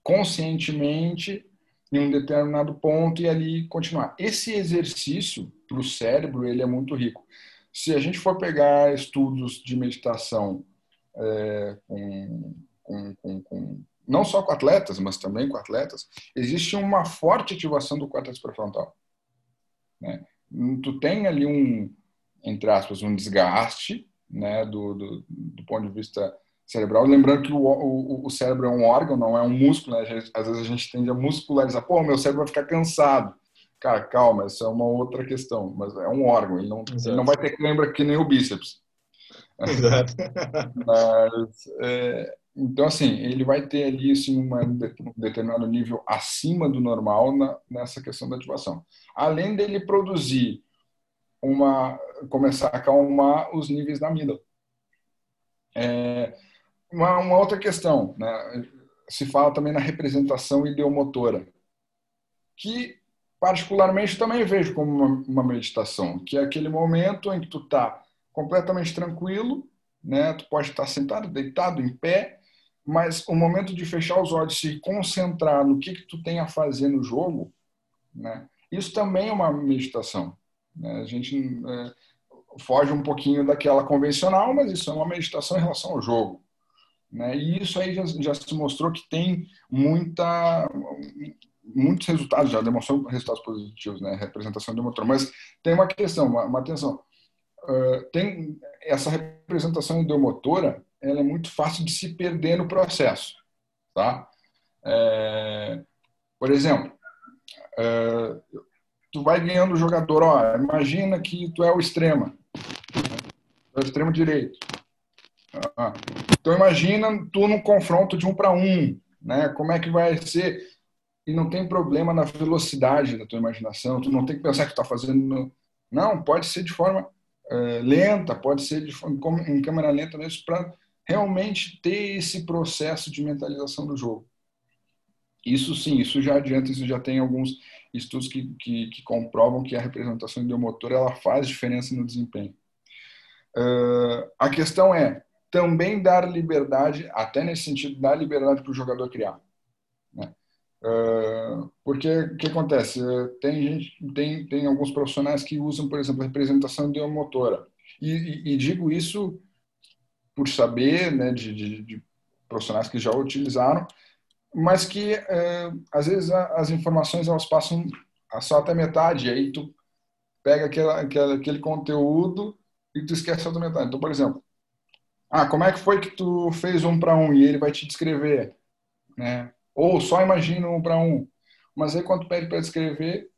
conscientemente em um determinado ponto e ali continuar. Esse exercício para o cérebro ele é muito rico. Se a gente for pegar estudos de meditação é, com, com, com, não só com atletas, mas também com atletas, existe uma forte ativação do córtex pré-frontal. Né? Tu tem ali um, entre aspas, um desgaste né, do, do, do ponto de vista cerebral. Lembrando que o, o, o, cérebro é um órgão, não é um músculo. Né? Às vezes a gente tende a muscularizar. Pô, meu cérebro vai ficar cansado. Cara, calma, isso é uma outra questão, mas é um órgão, ele não, ele não vai ter cãibra que nem o bíceps. Exato. mas, é, então, assim, ele vai ter ali assim, uma, um determinado nível acima do normal na, nessa questão da ativação. Além dele produzir uma. começar a acalmar os níveis da amígdala. É, uma, uma outra questão, né? se fala também na representação ideomotora, que particularmente também vejo como uma, uma, meditação, que é aquele momento em que tu está completamente tranquilo, né? Tu pode estar sentado, deitado, em pé, mas o momento de fechar os olhos, se concentrar no que que tu tem a fazer no jogo, né? Isso também é uma meditação. Né? A gente é, foge um pouquinho daquela convencional, mas isso é uma meditação em relação ao jogo. Né? E isso aí já, já se mostrou que tem muita muitos resultados, já demonstrou resultados positivos, né? Representação do motor. Mas tem uma questão, uma, uma atenção. Uh, tem essa representação ideomotora, ela é muito fácil de se perder no processo, tá? É, por exemplo, uh, tu vai ganhando o jogador, ó, imagina que tu é o extrema, é o extremo direito. Ah, então imagina tu num confronto de um para um, né? Como é que vai ser? e não tem problema na velocidade da tua imaginação. Tu não tem que pensar que está fazendo. Não, pode ser de forma é, lenta, pode ser de forma, em câmera lenta mesmo, para realmente ter esse processo de mentalização do jogo. Isso sim, isso já adianta, isso já tem alguns estudos que, que, que comprovam que a representação ideomotora ela faz diferença no desempenho. Uh, a questão é também dar liberdade, até nesse sentido, dar liberdade para o jogador criar. Uh, porque o que acontece? Tem gente, tem, tem alguns profissionais que usam, por exemplo, representação idiomotora. E, e, e digo isso por saber né, de, de, de, profissionais que já utilizaram, mas que uh, às vezes as informações elas passam só até metade, aí tu pega aquela, aquela, aquele conteúdo e tu esquece a outra metade. Então, por exemplo, ah, como é que foi que tu fez um para um e ele vai te descrever, né? Ou só imagina um para um. Mas aí quando pede para descrever,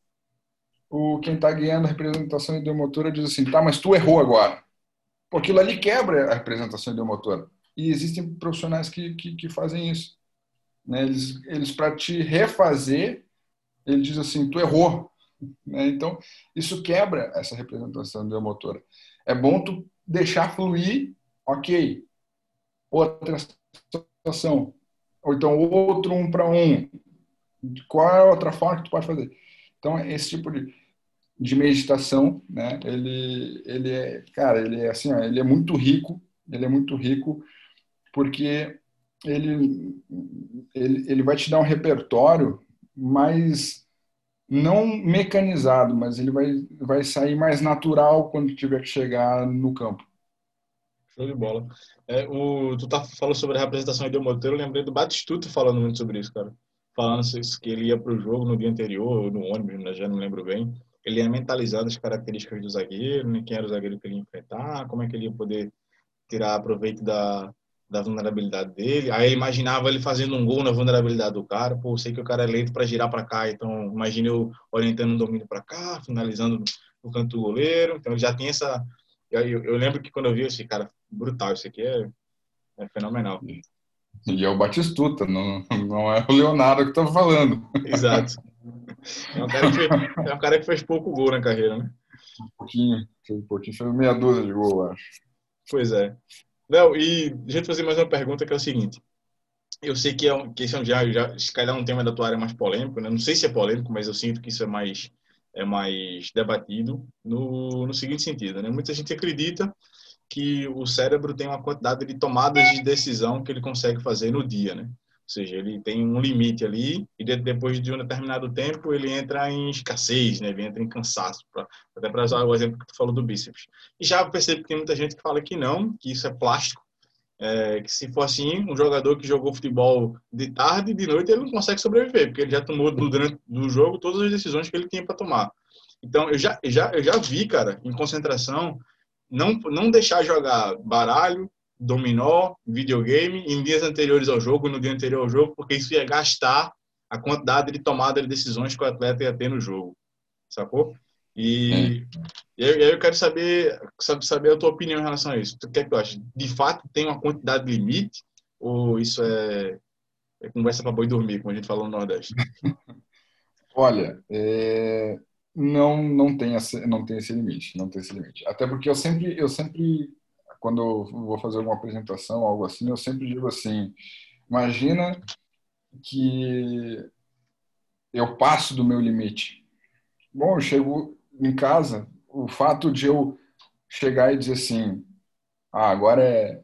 o quem está guiando a representação ideomotora diz assim, tá, mas tu errou agora. Pô, aquilo ali quebra a representação ideomotora. E existem profissionais que, que, que fazem isso. Né? Eles, eles para te refazer, ele diz assim, tu errou. Né? Então, isso quebra essa representação ideomotora. É bom tu deixar fluir, ok. Outra situação. Ou então outro um para um. Qual é a outra forma que tu pode fazer? Então, esse tipo de, de meditação, né? Ele, ele é, cara, ele é assim, ó, ele é muito rico. Ele é muito rico porque ele, ele, ele vai te dar um repertório mais não mecanizado, mas ele vai, vai sair mais natural quando tiver que chegar no campo. Show de bola. É, o, tu tá falando sobre a representação ideomotora, eu lembrei do Batistuta falando muito sobre isso, cara. Falando que ele ia para o jogo no dia anterior, no ônibus, né, já não lembro bem. Ele ia mentalizando as características do zagueiro, né, quem era o zagueiro que ele ia enfrentar, como é que ele ia poder tirar proveito da, da vulnerabilidade dele. Aí ele imaginava ele fazendo um gol na vulnerabilidade do cara. Pô, sei que o cara é lento para girar para cá, então imagine eu orientando um domínio para cá, finalizando no canto do goleiro. Então ele já tem essa. Eu, eu, lembro que quando eu vi esse cara, brutal, isso aqui é, é fenomenal. E é o Batistuta, não, não é o Leonardo que tá falando. Exato. É um, cara que fez, é um cara que fez pouco gol na carreira, né? Um pouquinho, fez um pouquinho, fez meia dúzia de gol, acho. Pois é. Léo, e deixa eu te fazer mais uma pergunta que é o seguinte. Eu sei que, é um, que esse é um já, já, se calhar um tema da tua área mais polêmico, né? Não sei se é polêmico, mas eu sinto que isso é mais, é mais debatido no, no seguinte sentido, né? Muita gente acredita que o cérebro tem uma quantidade de tomadas de decisão que ele consegue fazer no dia, né? Ou seja, ele tem um limite ali e depois de um determinado tempo ele entra em escassez, né? Ele entra em cansaço, pra, até para usar o exemplo que tu falou do bíceps. E já percebo que tem muita gente que fala que não, que isso é plástico, é, que se for assim, um jogador que jogou futebol de tarde e de noite ele não consegue sobreviver, porque ele já tomou durante o jogo todas as decisões que ele tinha para tomar. Então, eu já, já, eu já vi, cara, em concentração, não, não deixar jogar baralho, dominó, videogame em dias anteriores ao jogo, no dia anterior ao jogo, porque isso ia gastar a quantidade de tomada de decisões que o atleta ia ter no jogo, sacou? E, e aí eu quero saber, saber a tua opinião em relação a isso. O que é que tu acha? De fato tem uma quantidade limite ou isso é, é conversa para boi dormir, como a gente falou no Nordeste? Olha, é, não não tem esse, não tem esse limite, não tem esse limite. Até porque eu sempre eu sempre quando eu vou fazer alguma apresentação, algo assim, eu sempre digo assim: imagina que eu passo do meu limite. Bom, eu chego em casa, o fato de eu chegar e dizer assim: ah, agora é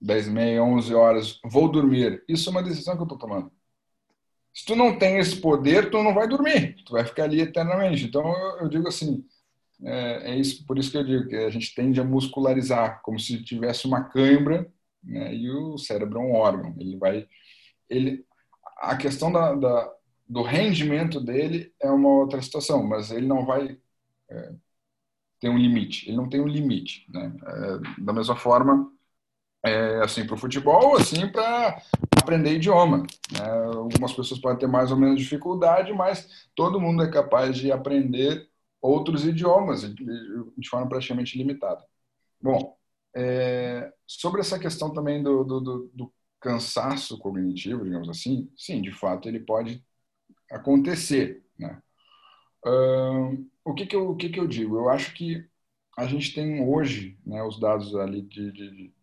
10 e meia, 11 horas, vou dormir. Isso é uma decisão que eu estou tomando. Se tu não tem esse poder, tu não vai dormir, tu vai ficar ali eternamente. Então eu, eu digo assim, é, é, isso, por isso que eu digo que a gente tende a muscularizar, como se tivesse uma cãibra, né, e o cérebro é um órgão. Ele vai, ele, a questão da, da, do rendimento dele é uma outra situação, mas ele não vai é, ter um limite. Ele não tem um limite, né? É, da mesma forma, é assim para o futebol, assim para aprender idioma. Né? Algumas pessoas podem ter mais ou menos dificuldade, mas todo mundo é capaz de aprender outros idiomas de forma praticamente limitada. Bom, é, sobre essa questão também do, do, do, cansaço cognitivo, digamos assim, sim, de fato ele pode acontecer. Né? O que, que, eu, o que, que eu digo? Eu acho que a gente tem hoje né, os dados ali de, de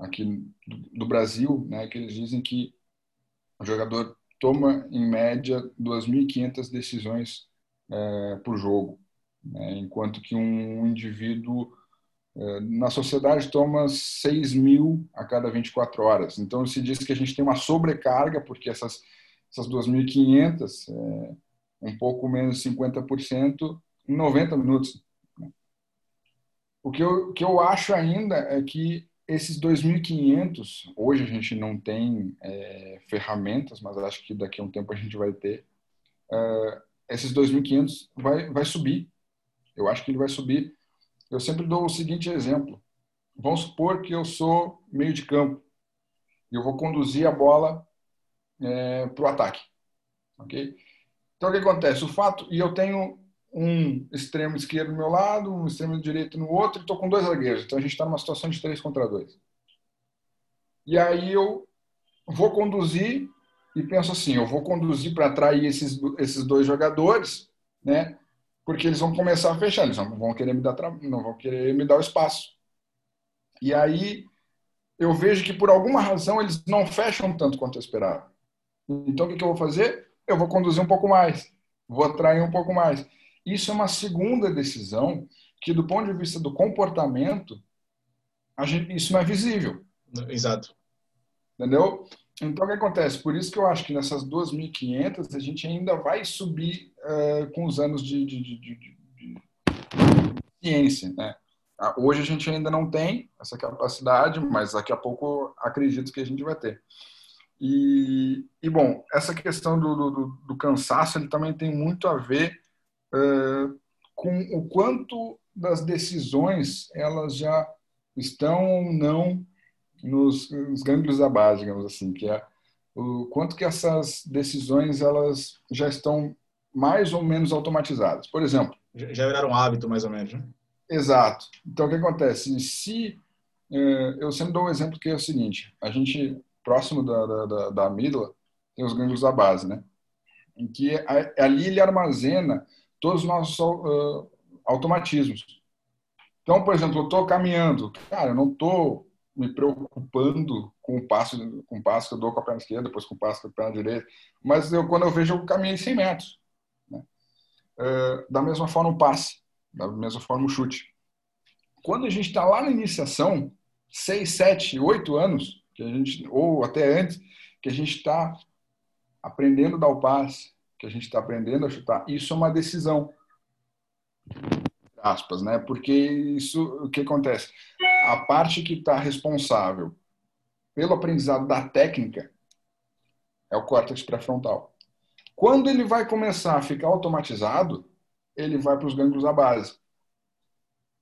aqui do, Brasil, né, que eles dizem que o jogador toma em média 2.500 decisões é, por jogo né? enquanto que um indivíduo é, na sociedade toma 6 mil a cada 24 horas. Então, se diz que a gente tem uma sobrecarga, porque essas, essas 2.500, é, um pouco menos de 50%, em 90 minutos. Né? O que eu, que eu acho ainda é que esses 2.500, hoje a gente não tem é, ferramentas, mas acho que daqui a um tempo a gente vai ter. É, esses 2.500 vai, vai subir. Eu acho que ele vai subir. Eu sempre dou o seguinte exemplo. Vamos supor que eu sou meio de campo e eu vou conduzir a bola é, para o ataque. ok? Então, o que acontece? O fato, e eu tenho um extremo esquerdo do meu lado, um extremo direito no outro, e estou com dois zagueiros. Então a gente está numa situação de três contra dois. E aí eu vou conduzir e penso assim, eu vou conduzir para atrair esses, esses dois jogadores, né? Porque eles vão começar a fechar, eles não vão querer me dar não vão querer me dar o espaço. E aí eu vejo que por alguma razão eles não fecham tanto quanto eu esperava. Então o que, que eu vou fazer? Eu vou conduzir um pouco mais, vou atrair um pouco mais. Isso é uma segunda decisão que, do ponto de vista do comportamento, gente, isso não é visível. Exato. Entendeu? Então, o que acontece? Por isso que eu acho que nessas 2.500 a gente ainda vai subir uh, com os anos de, de, de, de, ciência. Né? Ah, hoje a gente ainda não tem essa capacidade, mas daqui a pouco acredito que a gente vai ter. E, e bom, essa questão do, do, do cansaço ele também tem muito a ver com o quanto das decisões elas já estão ou não nos, nos gânglios da base, digamos assim, que é o quanto que essas decisões elas já estão mais ou menos automatizadas. Por exemplo, já viraram um hábito mais ou menos, né? Exato. Então o que acontece? Se eu sempre dou um exemplo que é o seguinte: a gente próximo da, da, da amígdala tem os gânglios da base, né? Em que ali ele armazena todos os nossos uh, automatismos. Então, por exemplo, eu estou caminhando, cara, eu não estou me preocupando com o passo, com o passo que eu dou com a perna esquerda, depois com o passo com a perna direita, mas eu, quando eu vejo, eu caminhei 100 metros. Né? Uh, da mesma forma o passe, da mesma forma o chute. Quando a gente está lá na iniciação, 6, 7, 8 anos, que a gente, ou até antes, que a gente está aprendendo a dar o passe, que a gente está aprendendo a chutar, isso é uma decisão. Aspas, né? Porque isso, o que acontece? A parte que está responsável pelo aprendizado da técnica é o córtex pré-frontal. Quando ele vai começar a ficar automatizado, ele vai para os gânglios da base.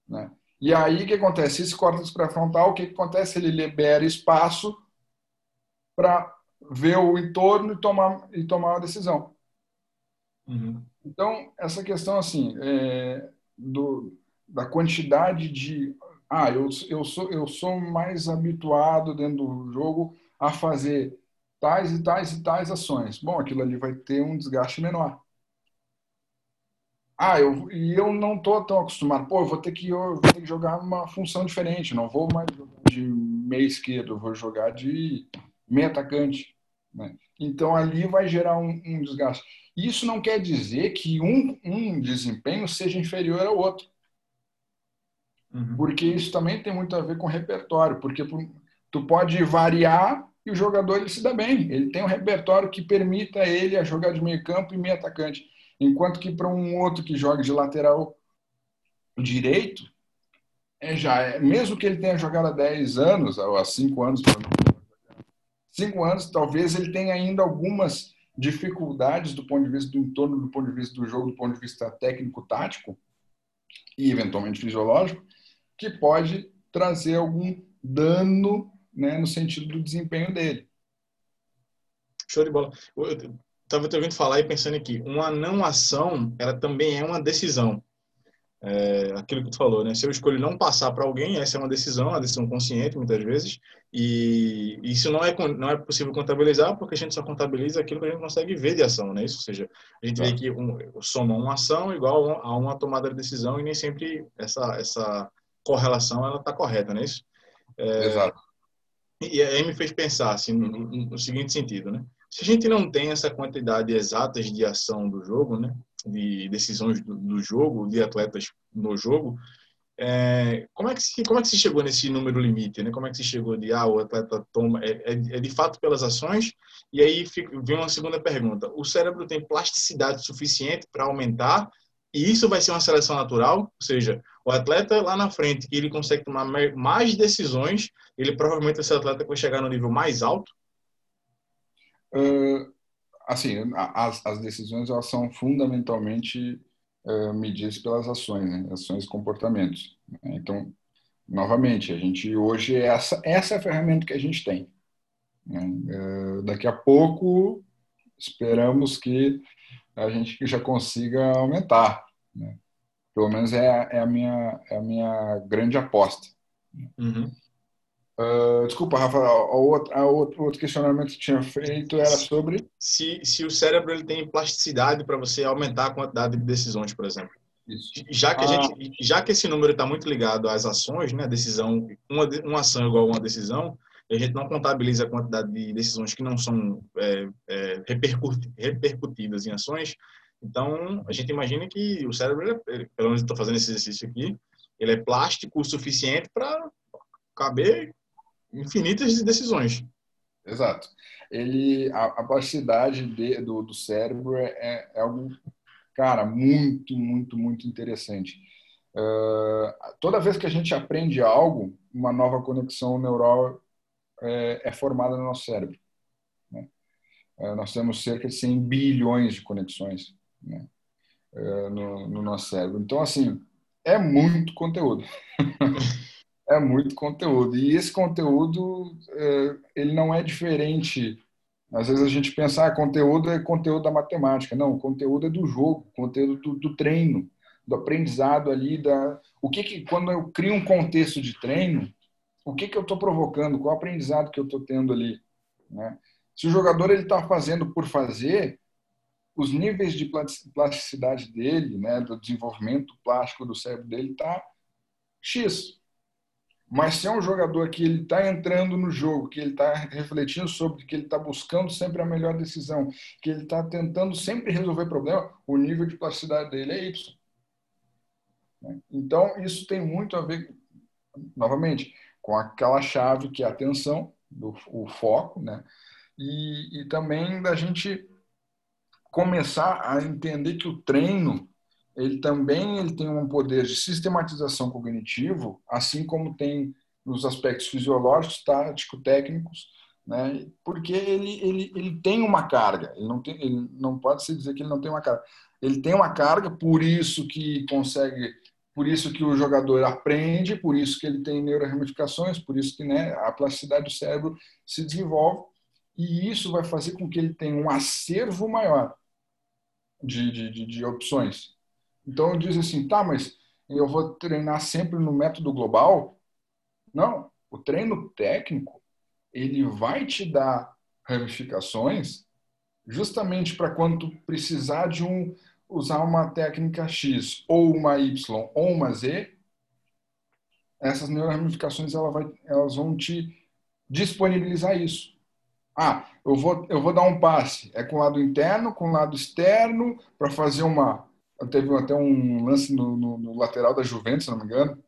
Né? E aí o que acontece? Esse córtex pré-frontal, o que acontece? Ele libera espaço para ver o entorno e tomar, e tomar uma decisão. Uhum. Então, essa questão assim, é, do, da quantidade de. Ah, eu, eu, sou, eu sou mais habituado dentro do jogo a fazer tais e tais e tais ações. Bom, aquilo ali vai ter um desgaste menor. Ah, eu, e eu não estou tão acostumado. Pô, eu vou ter que eu vou ter que jogar uma função diferente. Não vou mais jogar de meia esquerda, eu vou jogar de meia atacante. Né? Então ali vai gerar um, um desgaste. Isso não quer dizer que um, um desempenho seja inferior ao outro. Uhum. Porque isso também tem muito a ver com repertório, porque tu pode variar e o jogador ele se dá bem. Ele tem um repertório que permita ele a jogar de meio campo e meio atacante. Enquanto que para um outro que joga de lateral direito, é já é, mesmo que ele tenha jogado há 10 anos, ou há 5 anos, 5 anos, talvez ele tenha ainda algumas dificuldades do ponto de vista do entorno, do ponto de vista do jogo, do ponto de vista técnico-tático e eventualmente fisiológico, que pode trazer algum dano né, no sentido do desempenho dele. Show de bola. Eu estava te ouvindo falar e pensando aqui, uma não ação, ela também é uma decisão é, aquilo que tu falou, né? Se eu escolho não passar para alguém, essa é uma decisão, uma decisão consciente muitas vezes, e isso não é não é possível contabilizar porque a gente só contabiliza aquilo que a gente consegue ver de ação, né? Isso, ou seja, a gente vê que um, soma uma ação igual a uma tomada de decisão e nem sempre essa essa correlação ela está correta, não é isso? É, Exato. E aí me fez pensar assim no, no seguinte sentido, né? Se a gente não tem essa quantidade exata de ação do jogo, né? De decisões do, do, jogo, de atletas no jogo, É, como, é que se, como é que se chegou nesse número limite? Né? Como é que se chegou de, ah, o atleta toma, é, é, é de fato pelas ações? E aí fica, vem uma segunda pergunta. O cérebro tem plasticidade suficiente para aumentar e isso vai ser uma seleção natural? Ou seja, o atleta lá na frente, que ele consegue tomar mais decisões, ele provavelmente esse atleta vai chegar no nível mais alto? Assim, as, as decisões elas são fundamentalmente uh, medidas pelas ações, né? ações e comportamentos. Né? Então, novamente, a gente hoje essa essa é a ferramenta que a gente tem. Né? Uh, daqui a pouco esperamos que a gente já consiga aumentar. Né? Pelo menos é, é, a minha é a minha grande aposta. Uhum. Uh, desculpa, Rafa, o outro, outro, outro, questionamento que tinha feito era sobre... Se, se o cérebro ele tem plasticidade para você aumentar a quantidade de decisões, por exemplo. Isso. Já que, a ah. gente, já que esse número está muito ligado às ações, né, decisão, uma, uma ação igual a uma decisão, a gente não contabiliza a quantidade de decisões que não são é, é, repercutidas em ações. Então, a gente imagina que o cérebro, ele, pelo menos estou fazendo esse exercício aqui, ele é plástico o suficiente para caber infinitas decisões. Exato. Ele, a, a plasticidade de, do, do cérebro é, é, é, algo, cara, muito, muito, muito interessante. Uh, toda vez que a gente aprende algo, uma nova conexão neural é, é formada no nosso cérebro. Né? Uh, nós temos cerca de 100 bilhões de conexões né? uh, no, no nosso cérebro. Então, assim, é muito conteúdo. é muito conteúdo. E esse conteúdo, é, ele não é diferente. Às vezes a gente pensa, ah, conteúdo é conteúdo da matemática. Não, conteúdo é do jogo, conteúdo do, do treino, do aprendizado ali. Da... O que, que quando eu crio um contexto de treino, o que, que eu estou provocando? Qual aprendizado que eu estou tendo ali? Né? Se o jogador está fazendo por fazer, os níveis de plasticidade dele, né, do desenvolvimento plástico do cérebro dele, está X. Mas se é um jogador que ele está entrando no jogo, que ele está refletindo sobre, que ele está buscando sempre a melhor decisão, que ele está tentando sempre resolver problema, o nível de plasticidade dele é Y. Né? Então, isso tem muito a ver, novamente, com aquela chave que é a atenção, do, o foco, né? E, e também da gente começar a entender que o treino ele também ele tem um poder de sistematização cognitivo, assim como tem nos aspectos fisiológicos, tático, técnicos, né? Porque ele, ele, ele tem uma carga, ele não tem, ele não pode se dizer que ele não tem uma carga. Ele tem uma carga, por isso que consegue, por isso que o jogador aprende, por isso que ele tem neuroramificações, por isso que né, a plasticidade do cérebro se desenvolve e isso vai fazer com que ele tenha um acervo maior de, de, de, de opções. Então diz assim, tá, mas eu vou treinar sempre no método global? Não, o treino técnico ele vai te dar ramificações justamente para quando tu precisar de um usar uma técnica X ou uma Y ou uma Z, essas neuroramificações ela vai, elas vão te disponibilizar isso. Ah, eu vou, eu vou dar um passe. É com o lado interno, com o lado externo, para fazer uma, Teve até um lance no, no, no, lateral da Juventus, se não me engano,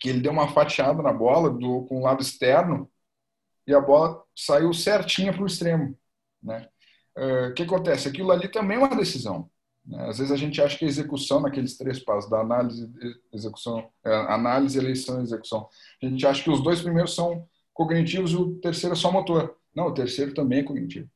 que ele deu uma fatiada na bola do, com o lado externo e a bola saiu certinha para o extremo. Né? Uh, o que acontece? Aquilo ali também é uma decisão. Né? Às vezes a gente acha que a execução naqueles três passos, da análise, execução, é, análise, eleição e execução, a gente acha que os dois primeiros são cognitivos e o terceiro é só motor. Não, o terceiro também é cognitivo.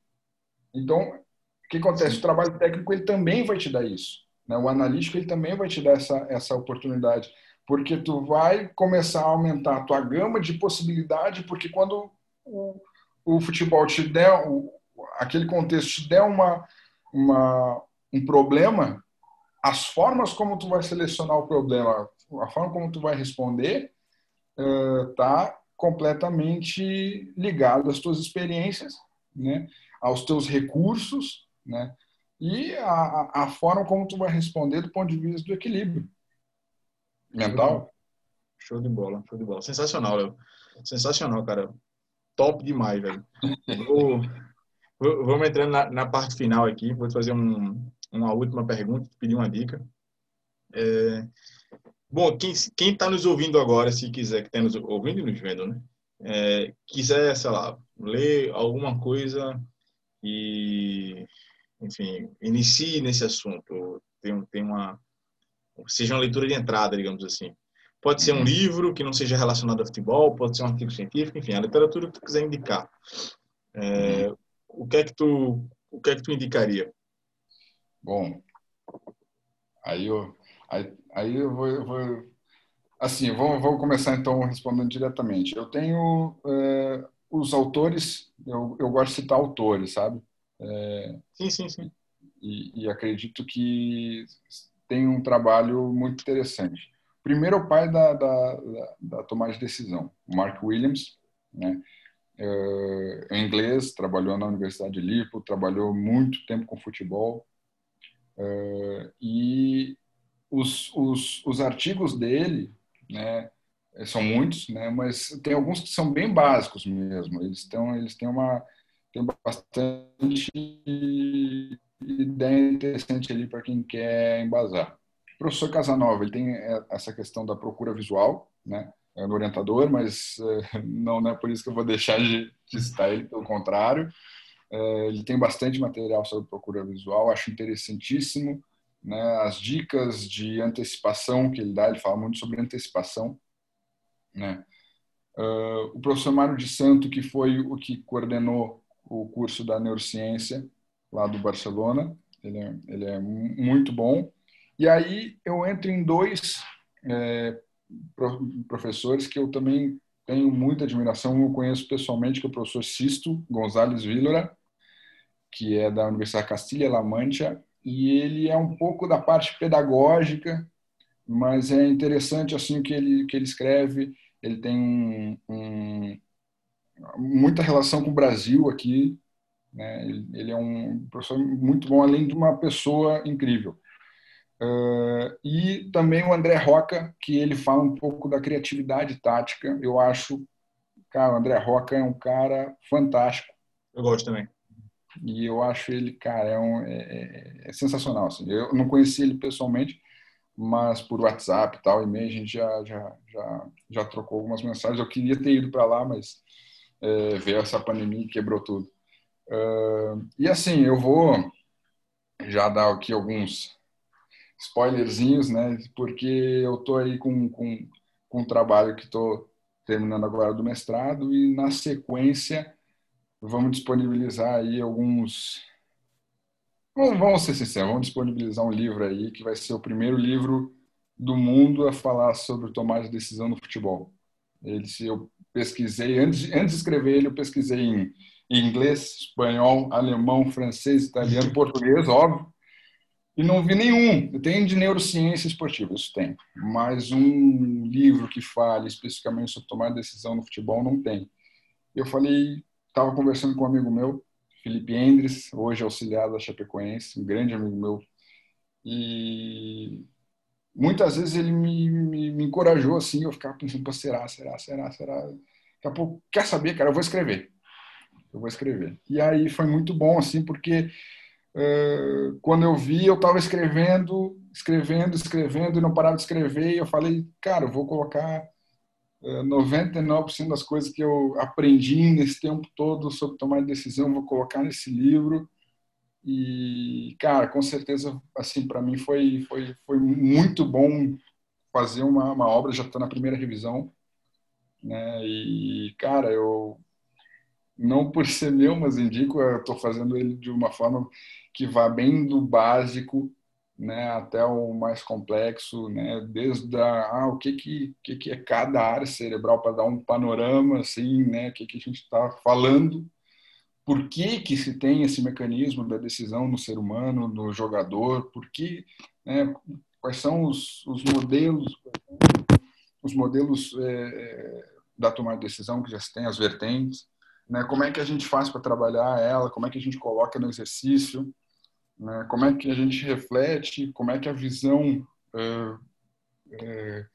Então, o que acontece? O trabalho técnico ele também vai te dar isso. Né? O analítico ele também vai te dar essa, essa oportunidade, porque tu vai começar a aumentar a tua gama de possibilidade, porque quando o, o futebol te der, o, aquele contexto te der uma, uma, um problema, as formas como tu vai selecionar o problema, a forma como tu vai responder, está uh, completamente ligado às tuas experiências, né? aos teus recursos, né? E a, a forma como tu vai responder do ponto de vista do equilíbrio mental. Show de bola, show de bola. Sensacional, Léo. Sensacional, cara. Top demais, velho. Vou, vamos entrando na, na, parte final aqui. Vou te fazer um, uma última pergunta, te pedir uma dica. É, Bom, quem está nos ouvindo agora, se quiser, que está nos ouvindo e nos vendo, né? É, quiser, sei lá, ler alguma coisa e, enfim, inicie nesse assunto, tem, tem uma, seja uma leitura de entrada, digamos assim. Pode ser um uhum. livro que não seja relacionado a futebol, pode ser um artigo científico, enfim, a literatura que tu quiser indicar. É, o que é que tu, o que é que tu indicaria? Bom, aí eu, aí, aí eu vou, eu vou assim, vou, vou começar então respondendo diretamente. Eu tenho é, os autores, eu, eu gosto de citar autores, sabe? É, sim, sim, sim. E, e, acredito que tem um trabalho muito interessante. Primeiro, o pai da, da, da, da tomada de decisão, Mark Williams, né? É, em inglês, trabalhou na Universidade de Liverpool, trabalhou muito tempo com futebol. É, e os, os, os artigos dele, né, são muitos, né, mas tem alguns que são bem básicos mesmo. Eles, têm eles têm uma tem bastante ideia interessante ali para quem quer embasar. O professor Casanova ele tem essa questão da procura visual, né? É no orientador, mas é, não, não é por isso que eu vou deixar de, de citar ele, pelo contrário. É, ele tem bastante material sobre procura visual, acho interessantíssimo. Né? As dicas de antecipação que ele dá, ele fala muito sobre antecipação. Né? O professor Mário de Santo, que foi o que coordenou o curso da neurociência lá do Barcelona, ele é, ele é muito bom. E aí eu entro em dois é, professores que eu também tenho muita admiração, eu conheço pessoalmente, que é o professor Sisto Gonzalez Villora, que é da Universidade Castilha-La Mancha, e ele é um pouco da parte pedagógica, mas é interessante assim que ele que ele escreve. Ele tem um, muita relação com o Brasil aqui. Né? Ele, é um professor muito bom, além de uma pessoa incrível. Uh, e também o André Roca, que ele fala um pouco da criatividade tática. Eu acho, cara, o André Roca é um cara fantástico. Eu gosto também. E eu acho ele, cara, é, um, é, é, é sensacional. Assim. Eu não conheci ele pessoalmente, mas por WhatsApp e tal, e-mail, a gente já, já, já, já trocou algumas mensagens. Eu queria ter ido para lá, mas é, veio essa pandemia e quebrou tudo. Uh, e assim, eu vou já dar aqui alguns spoilerzinhos, né? Porque eu tô aí com, com, com um trabalho que estou terminando agora do mestrado e na sequência vamos disponibilizar aí alguns. Vamos ser sinceros, vamos disponibilizar um livro aí que vai ser o primeiro livro do mundo a falar sobre tomar de decisão no futebol. Ele, eu pesquisei, antes, antes de escrever ele, eu pesquisei em, em inglês, espanhol, alemão, francês, italiano, português, óbvio, e não vi nenhum. Tem de neurociência esportiva, isso tem. Mas um livro que fale especificamente sobre tomar decisão no futebol, não tem. Eu falei, estava conversando com um amigo meu, Felipe Endres, hoje auxiliar da Chapecoense, um grande amigo meu, e muitas vezes ele me, me, me encorajou assim, eu ficava pensando, Pô, será, será, será, será? Daqui a pouco, quer saber, cara, eu vou escrever. Eu vou escrever. E aí foi muito bom, assim, porque uh, quando eu vi, eu estava escrevendo, escrevendo, escrevendo, e não parava de escrever, e eu falei, cara, eu vou colocar 99% das coisas que eu aprendi nesse tempo todo sobre tomar decisão, vou colocar nesse livro. E, cara, com certeza, assim, para mim foi, foi, foi muito bom fazer uma, uma obra, já estou na primeira revisão, né? E, cara, eu não por ser meu, mas indico, eu estou fazendo ele de uma forma que vá bem do básico né, até o mais complexo, né, desde a, ah, o que que, que que é cada área cerebral para dar um panorama assim, né, o que que a gente está falando, por que que se tem esse mecanismo da decisão no ser humano, no jogador, por que, né, quais são os, os modelos, os modelos é, da tomada de decisão que já se tem, as vertentes, né, como é que a gente faz para trabalhar ela, como é que a gente coloca no exercício, né? Como é que a gente reflete? Como é que a visão é, é,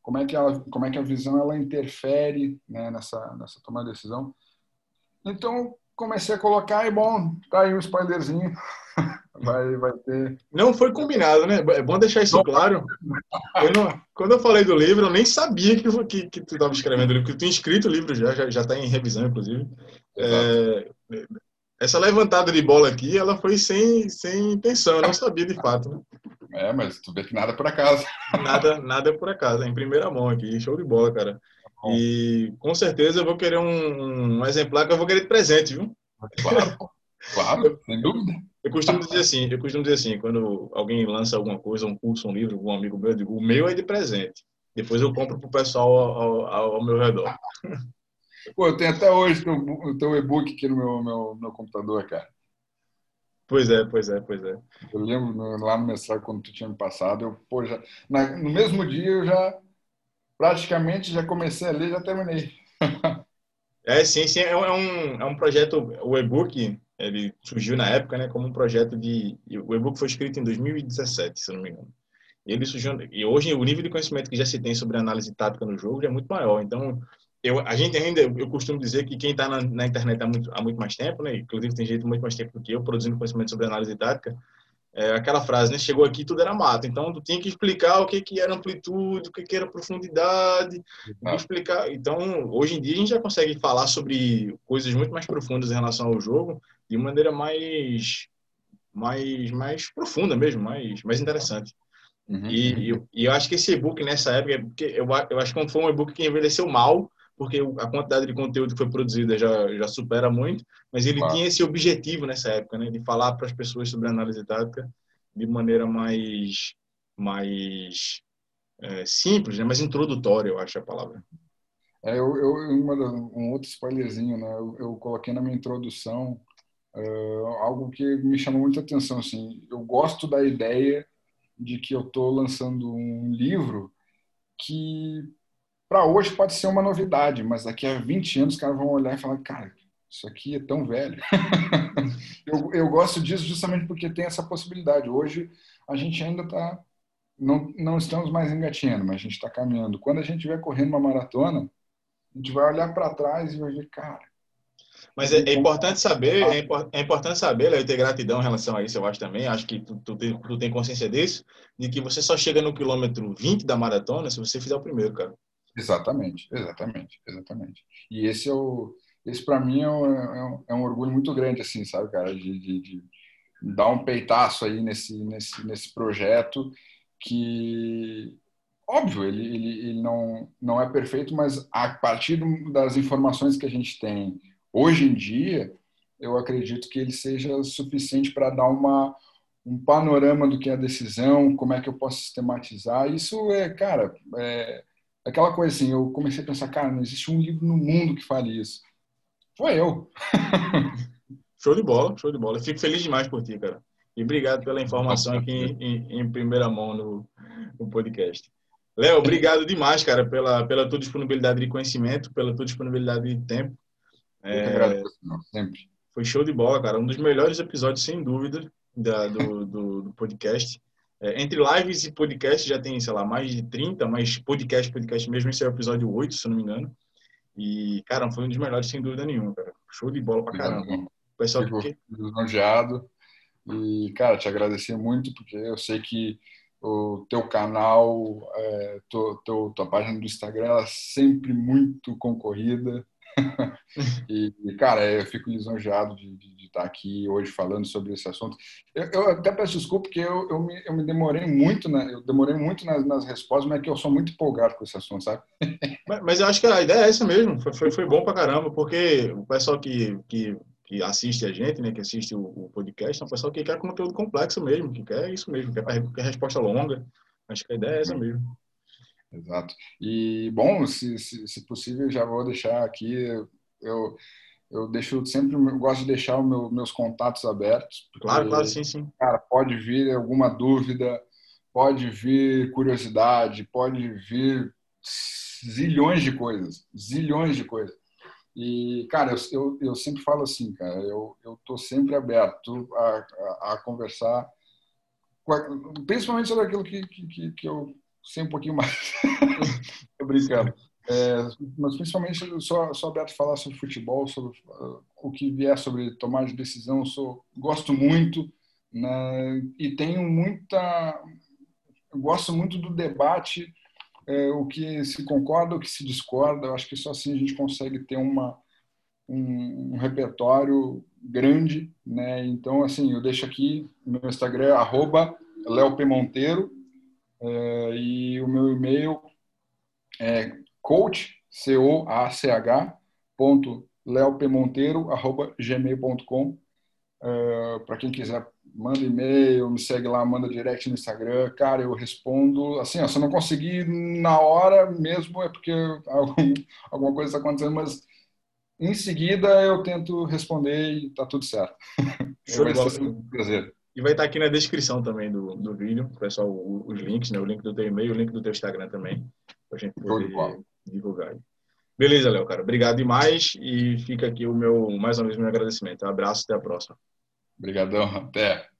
como é que ela, como é que a visão ela interfere né, nessa nessa tomada de decisão? Então comecei a colocar e bom, tá aí um spoilerzinho. vai, vai ter. Não foi combinado, né? É bom deixar isso claro. Eu não, quando eu falei do livro, eu nem sabia que, que, que tu estava escrevendo o livro, porque tu tinha escrito o livro já, já está em revisão, inclusive. É, essa levantada de bola aqui, ela foi sem, sem intenção, eu não sabia de fato. Né? É, mas tu vê que nada é por acaso. Nada, nada é por acaso, é em primeira mão aqui, show de bola, cara. Tá e com certeza eu vou querer um, um exemplar que eu vou querer de presente, viu? Claro, claro, sem dúvida. Eu costumo dizer assim, eu costumo dizer assim, quando alguém lança alguma coisa, um curso, um livro, algum amigo meu, eu digo, o meu é de presente. Depois eu compro pro pessoal ao, ao, ao meu redor. Pô, eu tenho até hoje o teu e-book aqui no meu, meu, meu computador, cara. Pois é, pois é, pois é. Eu lembro lá no mestrado, quando tu tinha me passado, eu, pô, já, na, no mesmo dia eu já praticamente já comecei a ler, já terminei. é, sim, sim, é um, é um projeto, o e-book, ele surgiu na época, né, como um projeto de, o e-book foi escrito em 2017, se não me engano. E ele surgiu, e hoje o nível de conhecimento que já se tem sobre análise tática no jogo é muito maior, então eu, a gente ainda, eu costumo dizer que quem está na, na, internet há muito, há muito mais tempo, né? Inclusive tem gente muito mais tempo do que eu produzindo conhecimento sobre análise tática. É aquela frase, né? Chegou aqui tudo era mato. Então tu tinha que explicar o que que era amplitude, o que que era profundidade, ah. explicar. Então hoje em dia a gente já consegue falar sobre coisas muito mais profundas em relação ao jogo de maneira mais mais mais profunda mesmo, mais mais interessante. Uhum. E, e, e, eu acho que esse e-book nessa época, porque eu, eu acho que foi um e-book que envelheceu mal, porque a quantidade de conteúdo que foi produzida já, já supera muito, mas ele claro. tinha esse objetivo nessa época, né, de falar para as pessoas sobre análise tática de maneira mais, mais é, simples, né, mais introdutória, eu acho a palavra. É, eu, eu uma, um outro spoilerzinho, né, eu, eu coloquei na minha introdução uh, algo que me chamou muita atenção, assim, eu gosto da ideia de que eu estou lançando um livro que para hoje pode ser uma novidade, mas daqui a 20 anos os caras vão olhar e falar, cara, isso aqui é tão velho. eu, eu gosto disso justamente porque tem essa possibilidade. Hoje a gente ainda está, não, não estamos mais engatinhando, mas a gente está caminhando. Quando a gente estiver correndo uma maratona, a gente vai olhar para trás e vai ver, cara. Mas é, é importante saber, é, é, importante saber, eu ter gratidão em relação a isso, eu acho também, acho que tu, tu, tem, tu tem consciência disso, de que você só chega no quilômetro 20 da maratona se você fizer o primeiro, cara. Exatamente, exatamente, exatamente. E esse é o, esse para mim é um, é um, é, um, orgulho muito grande, assim, sabe, cara, de, de, de, dar um peitaço aí nesse, nesse, nesse projeto que, óbvio, ele, ele, ele não, não é perfeito, mas a partir das informações que a gente tem hoje em dia, eu acredito que ele seja suficiente para dar uma, um panorama do que é a decisão, como é que eu posso sistematizar. Isso é, cara, é, aquela coisa assim, eu comecei a pensar, cara, não existe um livro no mundo que fale isso. Foi eu. show de bola, show de bola. fico feliz demais por ti, cara. E obrigado pela informação aqui em, em, em primeira mão no, no podcast. Léo, obrigado demais, cara, pela, pela tua disponibilidade de conhecimento, pela tua disponibilidade de tempo. É, sempre. Foi show de bola, cara. Um dos melhores episódios, sem dúvida, da, do, do, do podcast. É, entre lives e podcast já tem, sei lá, mais de 30, mas podcast, podcast mesmo, esse é o episódio 8, se eu não me engano. E, cara, foi um dos melhores, sem dúvida nenhuma, cara. Show de bola pra caramba. O pessoal porque... lisonjeado. E, cara, te agradecer muito, porque eu sei que o teu canal, é, teu, teu, tua página do Instagram, ela é sempre muito concorrida. E, cara, eu fico lisonjeado de, de, de, estar aqui hoje falando sobre esse assunto. Eu, eu até peço desculpa porque eu, eu, me, eu me demorei muito, né? Eu demorei muito nas, nas, respostas, mas é que eu sou muito empolgado com esse assunto, sabe? mas, mas, eu acho que a ideia é essa mesmo. Foi, foi, foi bom pra caramba, porque o pessoal que, que, que assiste a gente, né? Que assiste o, o, podcast, é um pessoal que quer conteúdo complexo mesmo, que quer isso mesmo, quer, quer resposta longa. Acho que a ideia é essa mesmo. Exato. E, bom, se, se, se possível, já vou deixar aqui. Eu, eu deixo sempre, eu gosto de deixar os meu, meus contatos abertos. Porque, claro, claro, sim, sim. Cara, pode vir alguma dúvida, pode vir curiosidade, pode vir zilhões de coisas, zilhões de coisas. E, cara, eu, eu, eu sempre falo assim, cara, eu, eu tô sempre aberto a, a, a conversar, principalmente sobre aquilo que, que, que eu sei um pouquinho mais. Tô brincando. É, mas principalmente eu sou, aberto a falar sobre futebol, sobre uh, o que vier sobre tomar de decisão. Eu sou, gosto muito né? e tenho muita. Gosto muito do debate, é, o que se concorda, o que se discorda. Eu acho que só assim a gente consegue ter uma, um, um repertório grande. Né? Então, assim, eu deixo aqui meu Instagram, arroba leopemonteiro, é, e o meu e-mail é coach, C-O-A-C-H, ponto leopemonteiro.gmail.com. Uh, Para quem quiser, manda e-mail, me segue lá, manda direct no Instagram. Cara, eu respondo. Assim, ó, se eu não conseguir na hora mesmo, é porque algum, alguma coisa está acontecendo, mas em seguida eu tento responder e tá tudo certo. Show ser um prazer. E vai estar tá aqui na descrição também do, do vídeo, pessoal, os links, né? O link do teu e-mail, o link do teu Instagram também, para a gente poder divulgar. Beleza, Léo, cara. Obrigado demais e fica aqui o meu, mais uma vez, meu agradecimento. Um abraço, até a próxima. Obrigadão, até.